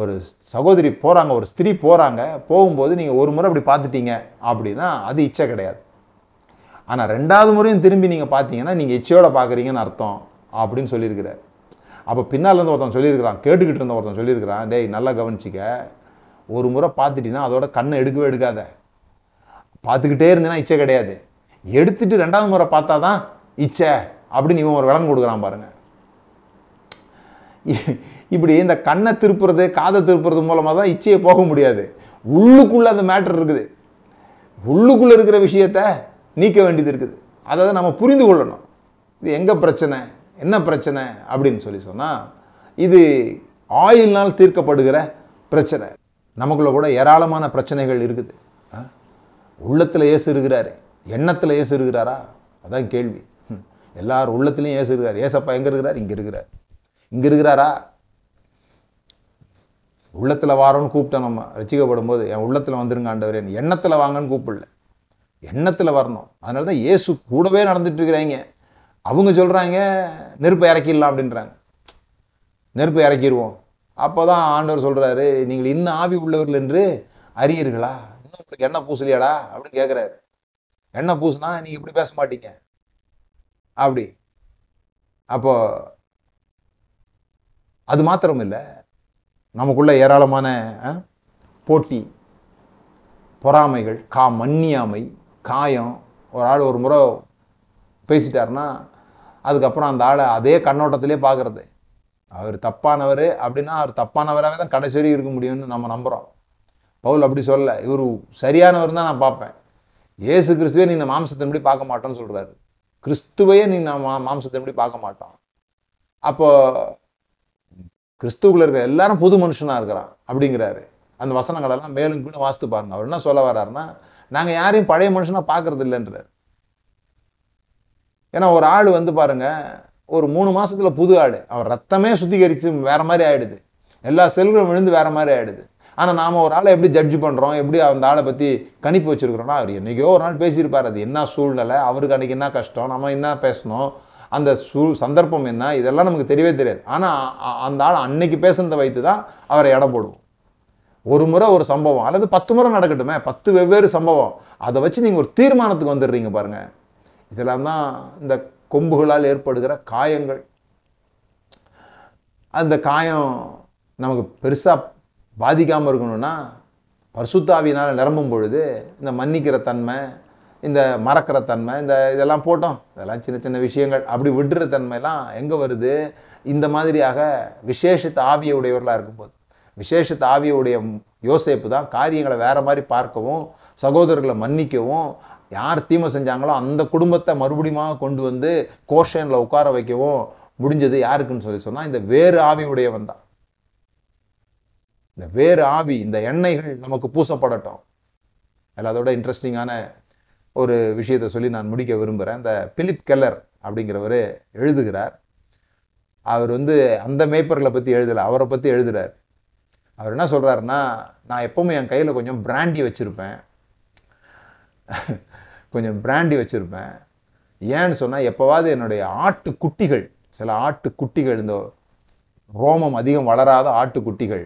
ஒரு சகோதரி போகிறாங்க ஒரு ஸ்திரீ போகிறாங்க போகும்போது நீங்கள் ஒரு முறை அப்படி பார்த்துட்டீங்க. அப்படின்னா அது இச்சை கிடையாது. ஆனால் ரெண்டாவது முறையும் திரும்பி நீங்கள் பார்த்தீங்கன்னா நீங்கள் இச்சையோட பார்க்குறீங்கன்னு அர்த்தம். அப்படின்னு சொல்லியிருக்கிறார். அப்போ பின்னால் இருந்து ஒருத்தன் சொல்லியிருக்கிறான் கேட்டுக்கிட்டு இருந்த ஒருத்தன் சொல்லியிருக்கிறான் டேய் நல்லா கவனிச்சிக்க. ஒரு முறை பார்த்துட்டினா அதோட கண்ணை எடுக்கவே எடுக்காத. பார்த்துக்கிட்டே இருந்தேன்னா இச்சை கிடையாது. எடுத்துட்டு ரெண்டாவது முறை பார்த்தா தான் இச்சை அப்படின்னு இவன் ஒரு விளங்கு கொடுக்குறான் பாருங்க. இப்படி இந்த கண்ணை திருப்புறது காதை திருப்புறது மூலமா தான் இச்சையை போக முடியாது. உள்ளுக்குள்ளே அந்த மேட்டர் இருக்குது. உள்ளுக்குள்ளே இருக்கிற விஷயத்த நீக்க வேண்டியது இருக்குது. அதை நம்ம புரிந்து கொள்ளணும். இது எங்கே பிரச்சனை? என்ன பிரச்சனை அப்படின்னு சொல்லி சொன்னா இது ஆயில்னால் தீர்க்கப்படுகிற பிரச்சனை. நமக்குள்ள கூட ஏராளமான பிரச்சனைகள் இருக்குது. உள்ளத்தில் உள்ளத்துல இருக்கிறாரு எண்ணத்துல ஏசு இருக்கிறாரா அதான் கேள்வி. எல்லார் உள்ளத்திலையும் ஏசு இருக்கிறார் ஏசப்பா எங்கே இருக்கிறார்? இங்க இருக்கிறார். இங்க இருக்கிறாரா? உள்ளத்துல வாரோன்னு கூப்பிட்டோம் நம்ம. ரசிக்கப்படும் போது என் உள்ளத்துல வந்துருங்க ஆண்டவரே. எண்ணத்துல வாங்கன்னு கூப்பிடல. எண்ணத்துல வரணும். அதனால தான் இயேசு கூடவே நடந்துட்டு இருக்கிறாங்க. அவங்க சொல்கிறாங்க நெருப்பை இறக்கிடலாம் அப்படின்றாங்க. நெருப்பை இறக்கிடுவோம். அப்போ தான் ஆண்டவர் சொல்கிறாரு நீங்கள் இன்னும் ஆவி உள்ளவர்கள் என்று அறியீர்களா? இன்னும் உங்களுக்கு எண்ணெய் பூசலையாடா? அப்படின்னு கேட்குறாரு எண்ணெய் பூசுனா நீங்கள் இப்படி பேச மாட்டீங்க. அப்படி. அப்போ அது மாத்திரம் இல்லை நமக்குள்ள ஏராளமான போட்டி பொறாமைகள் கா மன்னியாமை காயம். ஒரு ஆள் ஒரு முறை பேசிட்டாருன்னா அதுக்கப்புறம் அந்த ஆளை அதே கண்ணோட்டத்திலே பார்க்கறது. அவர் தப்பானவர் அப்படின்னா அவர் தப்பானவராகவே தான் கடைசி வரைக்கும் இருக்க முடியும்னு நம்ம நம்புகிறோம் பவுல் அப்படி சொல்லலை. இவர் சரியானவர் தான் நான் பார்ப்பேன். இயேசு கிறிஸ்துவே நீ இந்த மாம்சத்தின்படி பார்க்க மாட்டோம்னு சொல்கிறாரு கிறிஸ்துவையே நீ நான் மா- மாம்சத்தின்படி பார்க்க மாட்டோம். அப்போ கிறிஸ்துவில் இருக்கிற எல்லாரும் புது மனுஷனாக இருக்கிறான் அப்படிங்கிறாரு. அந்த வசனங்களெல்லாம் மேலும் கூட வாசித்து பாருங்க. அவர் என்ன சொல்ல வர்றாருன்னா நாங்கள் யாரையும் பழைய மனுஷனாக பார்க்கறது இல்லைன்றார். ஏன்னா ஒரு ஆள் வந்து பாருங்க ஒரு மூணு மாசத்துல புது ஆடு அவர் ரத்தமே சுத்திகரிச்சு வேற மாதிரி ஆயிடுது. எல்லா செல்களும் விழுந்து வேற மாதிரி ஆயிடுது. ஆனா நாம ஒரு ஆளை எப்படி ஜட்ஜ் பண்றோம்? எப்படி அந்த ஆளை பத்தி கணிப்பு வச்சிருக்கிறோம்னா அவர் என்னைக்கோ ஒரு நாள் பேசியிருப்பார். அது என்ன சூழ்நிலை? அவருக்கு அன்னைக்கு என்ன கஷ்டம்? நம்ம என்ன பேசணும்? அந்த சூ சந்தர்ப்பம் என்ன? இதெல்லாம் நமக்கு தெரியவே தெரியாது. ஆனால் அ- அந்த ஆள் அன்னைக்கு பேசுனதை வைத்து தான் அவரை இடம் போடுவோம். ஒரு முறை ஒரு சம்பவம் அல்லது பத்து முறை நடக்கட்டுமே பத்து வெவ்வேறு சம்பவம். அதை வச்சு நீங்கள் ஒரு தீர்மானத்துக்கு வந்துடுறீங்க பாருங்கள் இதெல்லாம் தான் இந்த கொம்புகளால் ஏற்படுகிற காயங்கள். அந்த காயம் நமக்கு பெருசாக பாதிக்காமல் இருக்கணும்னா பரிசுத்தாவியினால் நிரம்பும் பொழுது இந்த மன்னிக்கிற தன்மை இந்த மறக்கிற தன்மை இந்த இதெல்லாம் போட்டோம். இதெல்லாம் சின்ன சின்ன விஷயங்கள். அப்படி விடுற தன்மைலாம் எங்கே வருது? இந்த மாதிரியாக விசேஷித்த ஆவிய உடையவர்களாக இருக்கும்போது. விசேஷித்த ஆவிய உடைய யோசிப்பு தான் காரியங்களை வேற மாதிரி பார்க்கவும் சகோதரர்களை மன்னிக்கவும் யார் தீமை செஞ்சாங்களோ அந்த குடும்பத்தை மறுபடியும் கொண்டு வந்து கோஷனில் உட்கார வைக்கவும் முடிஞ்சது யாருக்குன்னு சொல்லி சொன்னால் இந்த வேறு ஆவி உடையவன் தான். இந்த வேறு ஆவி இந்த எண்ணெய்கள் நமக்கு பூசப்படட்டும். எல்லாத்தோட இன்ட்ரெஸ்டிங்கான ஒரு விஷயத்தை சொல்லி நான் முடிக்க விரும்புகிறேன் இந்த பிலிப் கெல்லர் அப்படிங்கிறவர் எழுதுகிறார். அவர் வந்து அந்த மேய்ப்பர்களை பற்றி எழுதலை அவரை பற்றி எழுதுகிறார் அவர் என்ன சொல்கிறாருன்னா நான் எப்பவுமே என் கையில் கொஞ்சம் பிராண்டி வச்சுருப்பேன். கொஞ்சம் பிராண்டி வச்சுருப்பேன். ஏன்னு சொன்னால் எப்போவாவது என்னுடைய ஆட்டு குட்டிகள் சில ஆட்டு குட்டிகள் இந்த ரோமம் அதிகம் வளராத ஆட்டு குட்டிகள்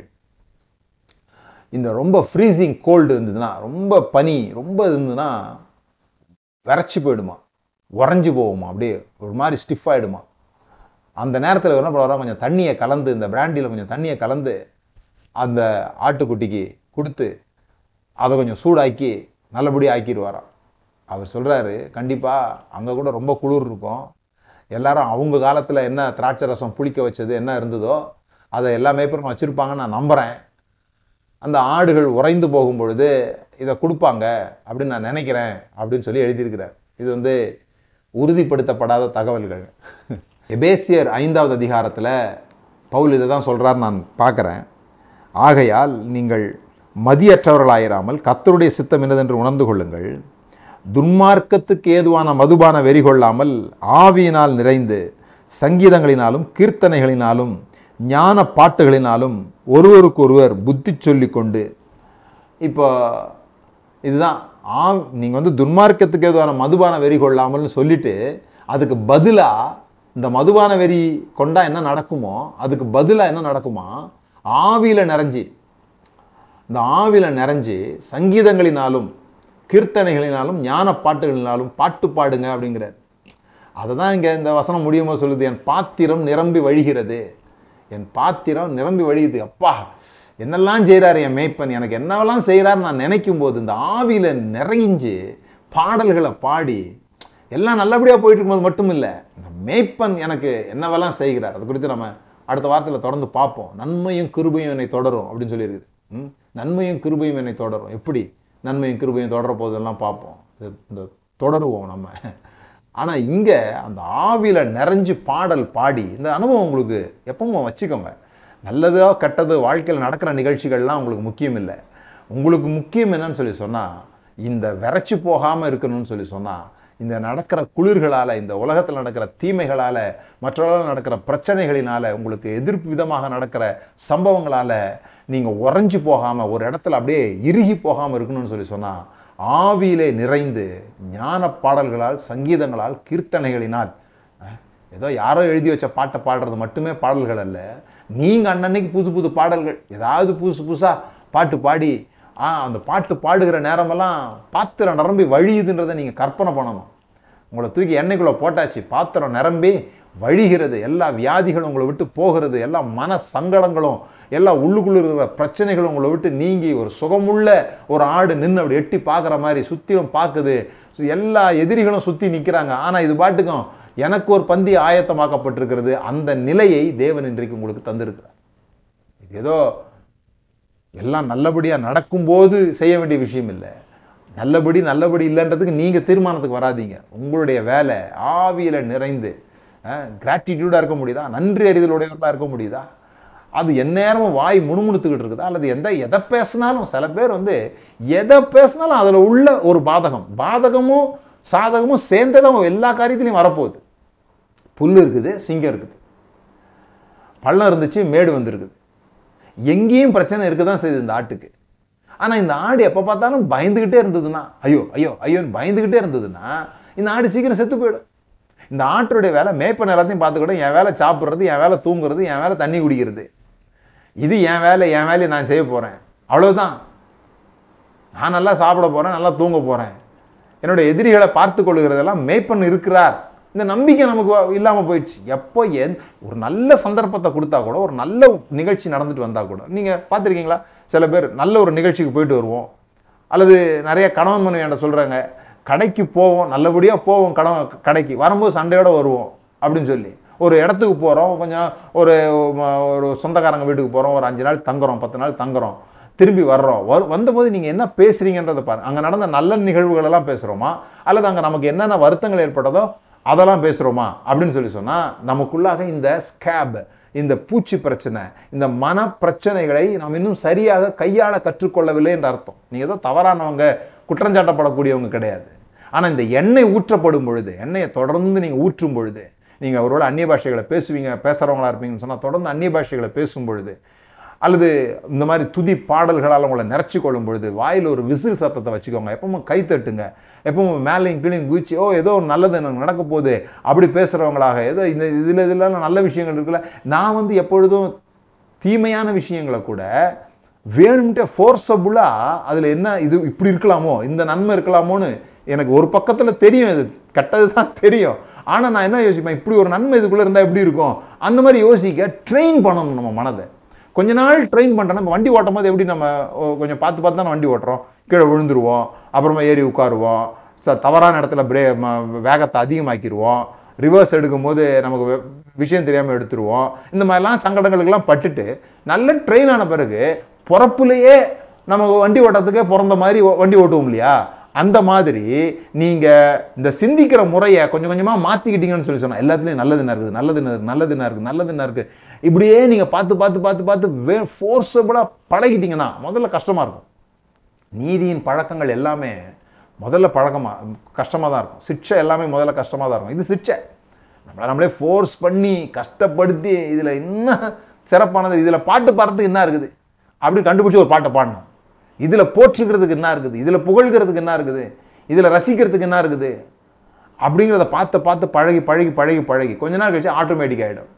இந்த ரொம்ப ஃப்ரீசிங் கோல்டு இருந்ததுன்னா ரொம்ப பனி ரொம்ப இருந்ததுன்னா விரைச்சி போயிடுமா உறைஞ்சி போகுமா அப்படியே ஒரு மாதிரி ஸ்டிஃப் ஆகிடுமா அந்த நேரத்தில் என்ன பண்ணுவாரா கொஞ்சம் தண்ணியை கலந்து இந்த பிராண்டியில் கொஞ்சம் தண்ணியை கலந்து அந்த ஆட்டுக்குட்டிக்கு கொடுத்து அதை கொஞ்சம் சூடாக்கி நல்லபடியாக ஆக்கிடுவாராம். அவர் சொல்கிறாரு கண்டிப்பாக அங்கே கூட ரொம்ப குளிர் இருக்கும். எல்லாரும் அவங்க காலத்தில் என்ன திராட்சை ரசம் புளிக்க வச்சது என்ன இருந்ததோ அதை எல்லா மேய்ப்பரும் வச்சிருப்பாங்கன்னு நான் நம்புகிறேன் அந்த ஆடுகள் உறைந்து போகும் பொழுது இதை கொடுப்பாங்க அப்படின்னு நான் நினைக்கிறேன் அப்படின்னு சொல்லி எழுதியிருக்கிறார். இது வந்து உறுதிப்படுத்தப்படாத தகவல்கள். எபேசியர் ஐந்தாவது அதிகாரத்தில் பவுல் இதை தான் சொல்கிறார் நான் பார்க்குறேன். ஆகையால் நீங்கள் மதியற்றவர்களாயிராமல் கத்தருடைய சித்தம் என்னதென்று உணர்ந்து கொள்ளுங்கள். துன்மார்க்கத்துக்கு ஏதுவான மதுபான வெறி கொள்ளாமல் ஆவியினால் நிறைந்து சங்கீதங்களினாலும் கீர்த்தனைகளினாலும் ஞான பாட்டுகளினாலும் ஒருவருக்கொருவர் புத்தி சொல்லிக் கொண்டு இப்போ இதுதான். ஆ நீங்கள் வந்து துன்மார்க்கத்துக்கு ஏதுவான மதுபான வெறி கொள்ளாமல்னு சொல்லிட்டு அதுக்கு பதிலா இந்த மதுபான வெறி கொண்டா என்ன நடக்குமோ அதுக்கு பதிலா என்ன நடக்குமா? ஆவியில நிறைஞ்சி இந்த ஆவியில் நிறைஞ்சு சங்கீதங்களினாலும் கீர்த்தனைகளினாலும் ஞான பாட்டுகளினாலும் பாட்டு பாடுங்க அப்படிங்கிறார். அதை தான் இங்கே இந்த வசனம் முடியுமோ சொல்லுது என் பாத்திரம் நிரம்பி வழிகிறது. என் பாத்திரம் நிரம்பி வழியுது. அப்பா என்னெல்லாம் செய்கிறாரு என் மேய்ப்பன்? எனக்கு என்னவெல்லாம் செய்கிறார் நான் நினைக்கும் போது இந்த ஆவியில் நிறைஞ்சு பாடல்களை பாடி எல்லாம் நல்லபடியாக போயிட்டு இருக்கும்போது மட்டும் இல்லை இந்த மேய்ப்பன் எனக்கு என்னவெல்லாம் செய்கிறார்? அது குறித்து நம்ம அடுத்த வாரத்தில் தொடர்ந்து பார்ப்போம். நன்மையும் கிருபையும் என்னை தொடரும் அப்படின்னு சொல்லியிருக்குது. ம்? நன்மையும் கிருபையும் என்னை தொடரும். எப்படி? நன்மையும் கிருபையும் தொடர போதெல்லாம் பார்ப்போம் இந்த தொடருவோம் நம்ம. ஆனால் இங்கே அந்த ஆவியில் நிறைஞ்சு பாடல் பாடி இந்த அனுபவம் உங்களுக்கு எப்பவும் வச்சுக்கோங்க. நல்லதோ கெட்டது வாழ்க்கையில் நடக்கிற நிகழ்ச்சிகள்லாம் உங்களுக்கு முக்கியம் இல்லை உங்களுக்கு முக்கியம் என்னன்னு சொல்லி சொன்னால் இந்த விரைச்சி போகாமல் இருக்கணும்னு சொல்லி சொன்னால் இந்த நடக்கிற குளிர்களால் இந்த உலகத்தில் நடக்கிற தீமைகளால் மற்றவர்களால் நடக்கிற பிரச்சனைகளினால் உங்களுக்கு எதிர்ப்பு விதமாக நடக்கிற சம்பவங்களால் நீங்கள் உறைஞ்சி போகாமல் ஒரு இடத்துல அப்படியே இறுகி போகாமல் இருக்கணும்னு சொல்லி சொன்னால் ஆவியிலே நிறைந்து ஞான பாடல்களால் சங்கீதங்களால் கீர்த்தனைகளினால் ஏதோ யாரோ எழுதி வச்ச பாட்டை பாடுறது மட்டுமே பாடல்கள் அல்ல. நீங்கள் அன்னன்னைக்கு புது புது பாடல்கள் ஏதாவது புதுசு புதுசாக பாட்டு பாடி ஆ அந்த பாட்டு பாடுகிற நேரமெல்லாம் பாத்திரம் நிரம்பி வழியுதுன்றதை நீங்கள் கற்பனை பண்ணணும். உங்களை தூக்கி எண்ணெய்க்குள்ளே போட்டாச்சு பாத்திரம் நிரம்பி வழிகிறது எல்லா வியாதிகளும் உங்களை விட்டு போகிறது எல்லா மன சங்கடங்களும் எல்லா உள்ளுக்குள்ள இருக்கிற பிரச்சனைகளும் உங்களை விட்டு நீங்கி ஒரு சுகமுள்ள ஒரு ஆடு நின்று அப்படி எட்டி பார்க்குற மாதிரி சுற்றிலும் பார்க்குது. சு- எல்லா எதிரிகளும் சுற்றி நிற்கிறாங்க ஆனால் இது பாட்டுக்கும் எனக்கு ஒரு பந்தி ஆயத்தமாக்கப்பட்டிருக்கிறது. அந்த நிலையை தேவன் இன்றைக்கு உங்களுக்கு தந்திருக்கிறார். இது ஏதோ எல்லாம் நல்லபடியாக நடக்கும்போது செய்ய வேண்டிய விஷயம் இல்லை. நல்லபடி நல்லபடி இல்லைன்றதுக்கு நீங்கள் தீர்மானத்துக்கு வராதீங்க. உங்களுடைய வேலை ஆவியில் நிறைந்து கிராட்டிடியூடா இருக்க முடியுதா? நன்றி அறிதலுடையவர்களா இருக்க முடியுதா? அது எந்நேரமும் வாய் முணுமுணுத்துக்கிட்டு இருக்குதா? அல்லது எந்த எதை பேசினாலும் சில பேர் வந்து எதை பேசினாலும் அதுல உள்ள ஒரு பாதகம். பாதகமும் சாதகமும் சேர்ந்ததான் எல்லா காரியத்திலையும் வரப்போகுது. புல் இருக்குது சிங்கம் இருக்குது. பள்ளம் இருந்துச்சு மேடு வந்திருக்குது. எங்கேயும் பிரச்சனை இருக்கதான் செய்யுது இந்த ஆட்டுக்கு. ஆனா இந்த ஆடு எப்போ பார்த்தாலும் பயந்துகிட்டே இருந்ததுன்னா ஐயோ ஐயோ ஐயோன்னு பயந்துகிட்டே இருந்ததுன்னா இந்த ஆடு சீக்கிரம் செத்து போயிடும். இந்த ஆட்டுடைய வேலை மேய்ப்பன் எல்லாத்தையும் பார்த்துக்கிட்டோம் என் வேலை சாப்பிட்றது என் வேலை தூங்குறது என் வேலை தண்ணி குடிக்கிறது. இது என் வேலை என் வேலையை நான் செய்ய போகிறேன் அவ்வளோதான் நான் நல்லா சாப்பிட போகிறேன் நல்லா தூங்க போகிறேன் என்னோட எதிரிகளை பார்த்து கொள்கிறதெல்லாம் மேய்ப்பன் இருக்கிறார். இந்த நம்பிக்கை நமக்கு இல்லாமல் போயிடுச்சு. எப்போ எந் ஒரு நல்ல சந்தர்ப்பத்தை கொடுத்தா கூட ஒரு நல்ல நிகழ்ச்சி நடந்துட்டு வந்தால் கூட நீங்கள் பார்த்துருக்கீங்களா? சில பேர் நல்ல ஒரு நிகழ்ச்சிக்கு போயிட்டு வருவோம். அல்லது நிறைய கணவன் மனைவி என்கிட்ட சொல்கிறாங்க கடைக்கு போவோம் நல்லபடியாக போவோம் கடன் கடைக்கு. வரும்போது சண்டையோடு வருவோம் அப்படின்னு சொல்லி. ஒரு இடத்துக்கு போகிறோம் கொஞ்சம் ஒரு ஒரு சொந்தக்காரங்க வீட்டுக்கு போகிறோம் ஒரு அஞ்சு நாள் தங்குறோம் பத்து நாள் தங்குறோம். திரும்பி வர்றோம். வரு- வந்தபோது நீங்கள் என்ன பேசுறீங்கன்றத பாருங்க. அங்கே நடந்த நல்ல நிகழ்வுகளெல்லாம் பேசுகிறோமா அல்லது அங்கே நமக்கு என்னென்ன வருத்தங்கள் ஏற்பட்டதோ அதெல்லாம் பேசுகிறோமா அப்படின்னு சொல்லி சொன்னால் நமக்குள்ளாக இந்த ஸ்கேப் இந்த பூச்சி பிரச்சனை இந்த மன பிரச்சனைகளை நாம் இன்னும் சரியாக கையாள கற்றுக்கொள்ளவில்லை என்ற அர்த்தம். நீங்கள் ஏதோ தவறானவங்க குற்றஞ்சாட்டப்படக்கூடியவங்க கிடையாது. ஆனா இந்த எண்ணெய் ஊற்றப்படும் பொழுது எண்ணெயை தொடர்ந்து நீங்க ஊற்றும் பொழுது நீங்க அவரோட அந்நிய பாஷைகளை பேசுவீங்க பேசுறவங்களா இருப்பீங்கன்னு சொன்னால் தொடர்ந்து அந்நிய பாஷைகளை பேசும் பொழுது அல்லது இந்த மாதிரி துதி பாடல்களால் உங்களை நிறச்சி கொள்ளும் பொழுது வாயில ஒரு விசில் சத்தத்தை வச்சுக்கோங்க எப்பவும் கை தட்டுங்க எப்பவும் மேலையும் கீழையும் குதிச்சு ஓ ஏதோ நல்லது எனக்கு நடக்க போகுது அப்படி பேசுறவங்களாக ஏதோ இந்த இதில் இதெல்லாம் நல்ல விஷயங்கள் இருக்குல்ல நான் வந்து எப்பொழுதும் தீமையான விஷயங்களை கூட வேணும்ட்டு ஃபோர்ஸபுளாக அதில் என்ன இது இப்படி இருக்கலாமோ இந்த நன்மை இருக்கலாமோன்னு எனக்கு ஒரு பக்கத்தில் தெரியும் இது. கெட்டது தான் தெரியும். ஆனால் நான் என்ன யோசிப்பேன்? இப்படி ஒரு நன்மை இதுக்குள்ளே இருந்தால் எப்படி இருக்கும்? அந்த மாதிரி யோசிக்க ட்ரெயின் பண்ணணும் நம்ம மனதை. கொஞ்ச நாள் ட்ரெயின் பண்ணுறோம் நம்ம வண்டி ஓட்டும் போது எப்படி நம்ம கொஞ்சம் பார்த்து பார்த்து தானே வண்டி ஓட்டுறோம்? கீழே விழுந்துருவோம். அப்புறமா ஏறி உட்காருவோம். ச தவறான இடத்துல பிரே வேகத்தை அதிகமாக்கிடுவோம். ரிவர்ஸ் எடுக்கும்போது நமக்கு விஷயம் தெரியாமல் எடுத்துருவோம். இந்த மாதிரிலாம் சங்கடங்களுக்கெல்லாம் பட்டுட்டு நல்ல ட்ரெயின் ஆன பிறகு பிறப்புலையே நம்ம வண்டி ஓட்டத்துக்கே பிறந்த மாதிரி வண்டி ஓட்டுவோம் இல்லையா? அந்த மாதிரி நீங்கள் இந்த சிந்திக்கிற முறையை கொஞ்சம் கொஞ்சமாக மாற்றிக்கிட்டீங்கன்னு சொல்லி சொன்னால் எல்லாத்துலேயும் நல்லது இருக்குது நல்லது இருக்குது இருக்கு நல்லது என்ன இருக்குது. நல்லது என்ன இப்படியே நீங்கள் பார்த்து பார்த்து பார்த்து பார்த்து வே ஃபோர்ஸபுளாக பழகிட்டீங்கன்னா முதல்ல கஷ்டமாக இருக்கும். நீதியின் பழக்கங்கள் எல்லாமே முதல்ல பழக்கமாக கஷ்டமாக தான் இருக்கும். சிக்ஷை எல்லாமே முதல்ல கஷ்டமாக தான் இருக்கும். இது சிக்ஷை. நம்மளை நம்மளே ஃபோர்ஸ் பண்ணி கஷ்டப்படுத்தி இதில் இன்னும் சிறப்பானது இதில் பாட்டு பாடுறதுக்கு என்ன இருக்குது? அப்படின்னு கண்டுபிடிச்சி ஒரு பாட்டை பாடணும். இதில் போற்றுகிறதுக்கு என்ன இருக்குது? இதில் புகழ்கிறதுக்கு என்ன இருக்குது? இதில் ரசிக்கிறதுக்கு என்ன இருக்குது? அப்படிங்கிறத பார்த்து பார்த்து பழகி பழகி பழகி பழகி. கொஞ்ச நாள் கழிச்சு ஆட்டோமேட்டிக் ஆகிடும்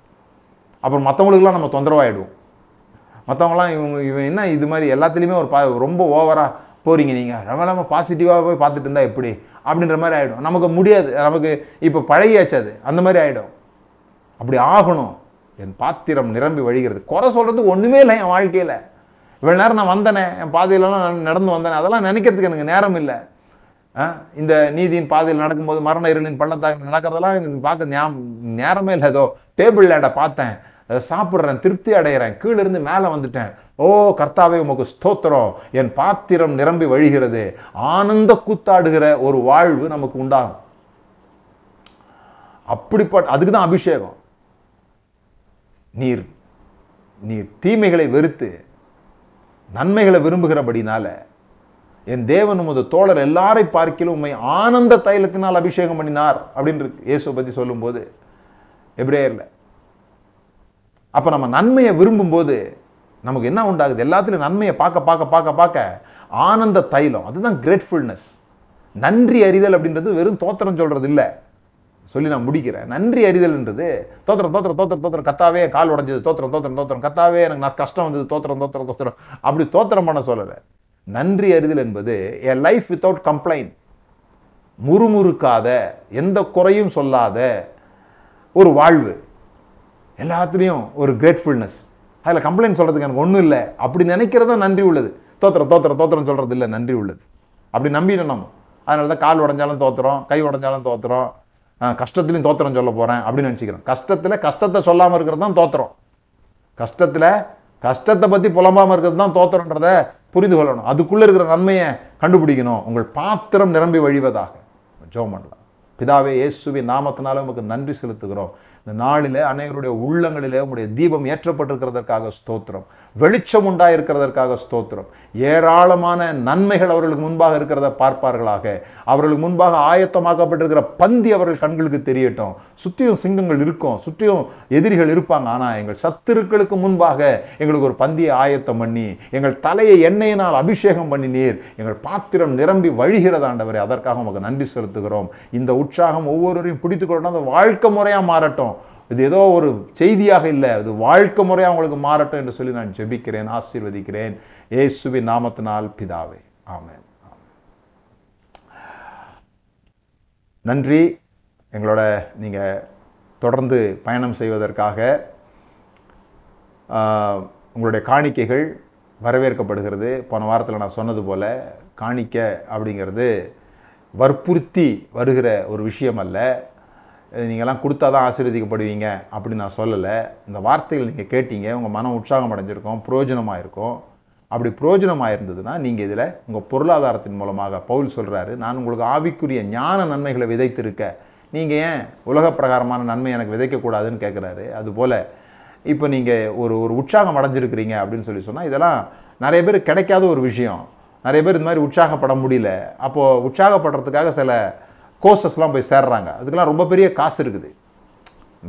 அப்புறம் மற்றவங்களுக்குலாம் நம்ம தொந்தரவாகிடுவோம் மற்றவங்களாம் இவங்க இவன் என்ன இது மாதிரி எல்லாத்துலேயுமே ஒரு பா ரொம்ப ஓவராக போகிறீங்க நீங்கள் ரொம்ப நம்ம பாசிட்டிவாக போய் பார்த்துட்டு இருந்தா எப்படி? அப்படின்ற மாதிரி ஆகிடும் நமக்கு முடியாது. நமக்கு இப்போ பழகியாச்சு அது. அந்த மாதிரி ஆகிடும் அப்படி ஆகணும். என் பாத்திரம் நிரம்பி வழிகிறது. குறை சொல்கிறது ஒன்றுமே இல்லை என் வாழ்க்கையில். இவ்வளோ நேரம் நான் வந்தனே என் பாதையிலலாம் நான் நடந்து வந்தேனே அதெல்லாம் நினைக்கிறதுக்கு எனக்கு நேரம் இல்லை. ஆ, இந்த நீதியின் பாதையில் நடக்கும்போது மரண இருளின் பள்ளத்தாக்கு நடக்கிறதெல்லாம் எனக்கு பார்க்க ஞாபகம் நேரமே இல்லை. ஏதோ டேபிள் லேடை பார்த்தேன். அதை சாப்பிட்றேன் திருப்தி அடைகிறேன். கீழே இருந்து மேலே வந்துட்டேன். ஓ கர்த்தாவே உமக்கு ஸ்தோத்திரம். என் பாத்திரம் நிரம்பி வழிகிறது. ஆனந்த கூத்தாடுகிற ஒரு வாழ்வு நமக்கு உண்டாகும். அப்படிப்பட்ட அதுக்கு தான் அபிஷேகம். நீர் நீர் தீமைகளை வெறுத்து நன்மைகளை விரும்புகிறபடினால என் தேவன் உமது தோழர் எல்லாரை பார்க்கிலும் உண்மை ஆனந்த தைலத்தினால் அபிஷேகம் பண்ணினார் அப்படின்னு இயேசு இயேசுவை சொல்லும்போது எபிரேயர்ல. அப்ப நம்ம நன்மையை விரும்பும்போது நமக்கு என்ன உண்டாகுது? எல்லாத்துலயும் நன்மையை பார்க்க பார்க்க பார்க்க பார்க்க ஆனந்த தைலம் அதுதான் கிரேட்ஃபுல்னஸ் நன்றி அறிதல் அப்படின்றது வெறும் தோத்திரம் சொல்றது இல்ல சொல்லி நான் முடிக்கிறேன். நன்றி அறிதல்ன்றது தோத்திரம் தோத்திரம் தோத்திரம் தோத்திரம் கத்தாவே கால் உடஞ்சது தோத்திரம் தோத்திரம் தோத்திரம் கத்தாவே எனக்கு நான் கஷ்டம் வந்தது தோத்திரம் தோத்திரம் தோத்திரம். அப்படி தோத்திரம் பண்ண சொல்லலை. நன்றி அறிதல் என்பது எ லைஃப் வித்தவுட் கம்ப்ளைண்ட் முறுமுறுக்காத எந்த குறையும் சொல்லாத ஒரு வாழ்வு. எல்லாத்துலேயும் ஒரு கிரேட்ஃபுல்னஸ் அதில் கம்ப்ளைண்ட் சொல்றதுக்கு எனக்கு ஒன்றும் இல்லை. அப்படி நினைக்கிறதா நன்றி உள்ளது. தோத்திரம் தோத்திரம் தோத்திரம் சொல்றது இல்லை நன்றி உள்ளது. அப்படி நம்பிடணும் நம்ம. அதனால தான் கால் உடைஞ்சாலும் தோத்துறோம் கை உடஞ்சாலும் தோத்துறோம் கஷ்டத்துலையும் தோத்திரம் சொல்ல போறேன் அப்படின்னு நினச்சிக்கிறேன். கஷ்டத்துல கஷ்டத்தை சொல்லாம இருக்கிறது தான் தோத்திரம். கஷ்டத்துல கஷ்டத்தை பத்தி புலம்பாம இருக்கிறது தான் தோத்திரன்றத புரிந்து கொள்ளணும். அதுக்குள்ள இருக்கிற நன்மையை கண்டுபிடிக்கணும். உங்கள் பாத்திரம் நிரம்பி வழிவதாக. ஜோம் பண்ணலாம் பிதாவே இயேசுவின் நாமத்தினால உமக்கு நன்றி செலுத்துகிறோம். இந்த நாளிலே அனைவருடைய உள்ளங்களிலே உங்களுடைய தீபம் ஏற்றப்பட்டிருக்கிறதற்காக ஸ்தோத்திரம். வெளிச்சம் உண்டாயிருக்கிறதற்காக ஸ்தோத்திரம். ஏராளமான நன்மைகள் அவர்களுக்கு முன்பாக இருக்கிறத பார்ப்பார்களாக. அவர்களுக்கு முன்பாக ஆயத்தமாக்கப்பட்டிருக்கிற பந்தி அவர்கள் கண்களுக்கு தெரியட்டும். சுற்றியும் சிங்கங்கள் இருக்கும். சுற்றியும் எதிரிகள் இருப்பாங்க. ஆனால் எங்கள் சத்துருக்களுக்கு முன்பாக எங்களுக்கு ஒரு பந்தியை ஆயத்தம் பண்ணி எங்கள் தலையை எண்ணெயினால் அபிஷேகம் பண்ணி நீர் எங்கள் பாத்திரம் நிரம்பி வழிகிறதாண்டவரை அதற்காக உமக்கு நன்றி செலுத்துகிறோம். இந்த உற்சாகம் ஒவ்வொருவரையும் பிடித்துக்கொள்ளணும் அந்த வாழ்க்கை முறையாக மாறட்டும். இது ஏதோ ஒரு செய்தியாக இல்லை. அது வாழ்க்கை முறை உங்களுக்கு மாறட்டும் என்று சொல்லி நான் ஜெபிக்கிறேன் ஆசீர்வதிக்கிறேன். இயேசுவின் நாமத்தினால் பிதாவே. ஆமென். நன்றி. எங்களோட நீங்கள் தொடர்ந்து பயணம் செய்வதற்காக உங்களுடைய காணிக்கைகள் வரவேற்கப்படுகிறது. போன வாரத்தில் நான் சொன்னது போல் காணிக்க அப்படிங்கிறது வற்புறுத்தி வருகிற ஒரு விஷயம் அல்ல. நீங்கள்லாம் கொடுத்தா தான் ஆசீர்வதிக்கப்படுவீங்க அப்படின்னு நான் சொல்லலை. இந்த வார்த்தைகள் நீங்கள் கேட்டீங்க உங்கள் மனம் உற்சாகம் அடைஞ்சிருக்கும் பிரயோஜனமாக இருக்கும் அப்படி பிரயோஜனமாக இருந்ததுன்னா நீங்கள் இதில் உங்கள் பொருளாதாரத்தின் மூலமாக பவுல் சொல்கிறாரு நான் உங்களுக்கு ஆவிக்குரிய ஞான நன்மைகளை விதைத்திருக்க. நீங்கள் ஏன் உலக பிரகாரமான நன்மை எனக்கு விதைக்கக்கூடாதுன்னு கேட்குறாரு அதுபோல் இப்போ நீங்கள் ஒரு ஒரு உற்சாகம் அடைஞ்சிருக்கிறீங்க அப்படின்னு சொல்லி சொன்னால் இதெல்லாம் நிறைய பேர் கிடைக்காத ஒரு விஷயம். நிறைய பேர் இந்த மாதிரி உற்சாகப்பட முடியல. அப்போது உற்சாகப்படுறதுக்காக சில கோர்சஸ்லாம் போய் சேர்றாங்க. அதுக்கெல்லாம் ரொம்ப பெரிய காசு இருக்குது.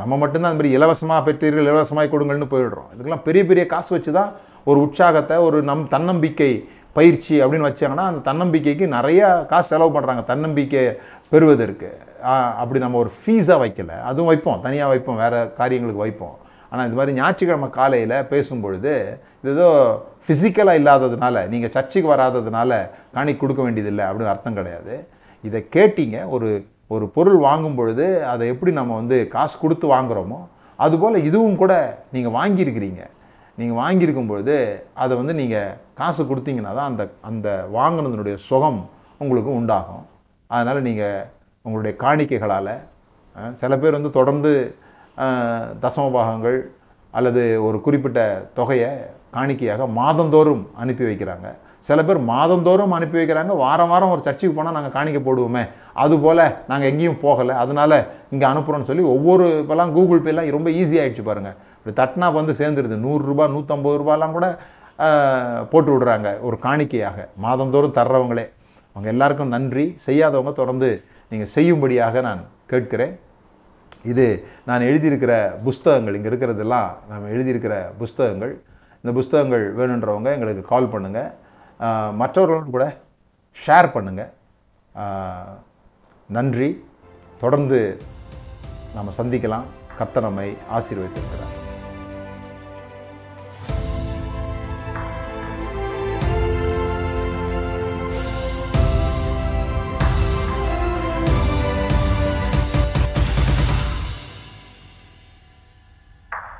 நம்ம மட்டும்தான் அந்த மாதிரி இலவசமாக பெற்றீர்கள் இலவசமாக கொடுங்கள்னு போயிடுறோம். இதுக்கெல்லாம் பெரிய பெரிய காசு வச்சு தான் ஒரு உற்சாகத்தை ஒரு நம் தன்னம்பிக்கை பயிற்சி அப்படின்னு வச்சாங்கன்னா அந்த தன்னம்பிக்கைக்கு நிறைய காசு செலவு பண்ணுறாங்க தன்னம்பிக்கை பெறுவதற்கு. அப்படி நம்ம ஒரு ஃபீஸாக வைக்கல. அதுவும் வைப்போம். தனியாக வைப்போம். வேறு காரியங்களுக்கு வைப்போம். ஆனால் இந்த மாதிரி ஞாயிற்றுக்கிழமை காலையில் பேசும்பொழுது இது ஏதோ ஃபிசிக்கலாக இல்லாததுனால நீங்கள் சர்ச்சுக்கு வராததுனால காணி கொடுக்க வேண்டியதில்லை அப்படின்னு அர்த்தம் கிடையாது. இதை கேட்டீங்க ஒரு ஒரு பொருள் வாங்கும் பொழுது அதை எப்படி நம்ம வந்து காசு கொடுத்து வாங்குறோமோ அதுபோல் இதுவும் கூட நீங்கள் வாங்கியிருக்கிறீங்க. நீங்கள் வாங்கியிருக்கும் பொழுது அதை வந்து நீங்கள் காசு கொடுத்தீங்கன்னா தான் அந்த அந்த வாங்கினதுனுடைய சுகம் உங்களுக்கு உண்டாகும். அதனால் நீங்கள் உங்களுடைய காணிக்கைகளால் சில பேர் வந்து தொடர்ந்து அஹ், தசம பாகங்கள் அல்லது ஒரு குறிப்பிட்ட தொகையை காணிக்கையாக மாதந்தோறும் அனுப்பி வைக்கிறாங்க. சில பேர் மாதந்தோறும் அனுப்பி வைக்கிறாங்க. வாரம் வாரம் ஒரு சர்ச்சுக்கு போனால் நாங்கள் காணிக்க போடுவோமே. அதுபோல் நாங்கள் எங்கேயும் போகலை. அதனால் இங்கே அனுப்புகிறோன்னு சொல்லி ஒவ்வொரு இப்போலாம் கூகுள் பேலாம் ரொம்ப ஈஸி பாருங்கள் இப்படி தட்டினா வந்து சேர்ந்துருது. நூறுரூபா நூற்றம்பது ரூபாலாம் கூட போட்டு விடுறாங்க ஒரு காணிக்கையாக. மாதந்தோறும் தர்றவங்களே. அவங்க எல்லாருக்கும் நன்றி. செய்யாதவங்க தொடர்ந்து நீங்கள் செய்யும்படியாக நான் கேட்கிறேன். இது நான் எழுதியிருக்கிற புஸ்தகங்கள் இங்கே இருக்கிறதெல்லாம் நாம் எழுதியிருக்கிற புஸ்தகங்கள். இந்த புஸ்தகங்கள் வேணுன்றவங்க எங்களுக்கு கால் பண்ணுங்கள் மற்றவர்களோடு கூட ஷேர் பண்ணுங்கள் நன்றி. தொடர்ந்து நாம் சந்திக்கலாம். கர்த்தனமை நம்மை ஆசீர்வதித்திருக்கிறார்.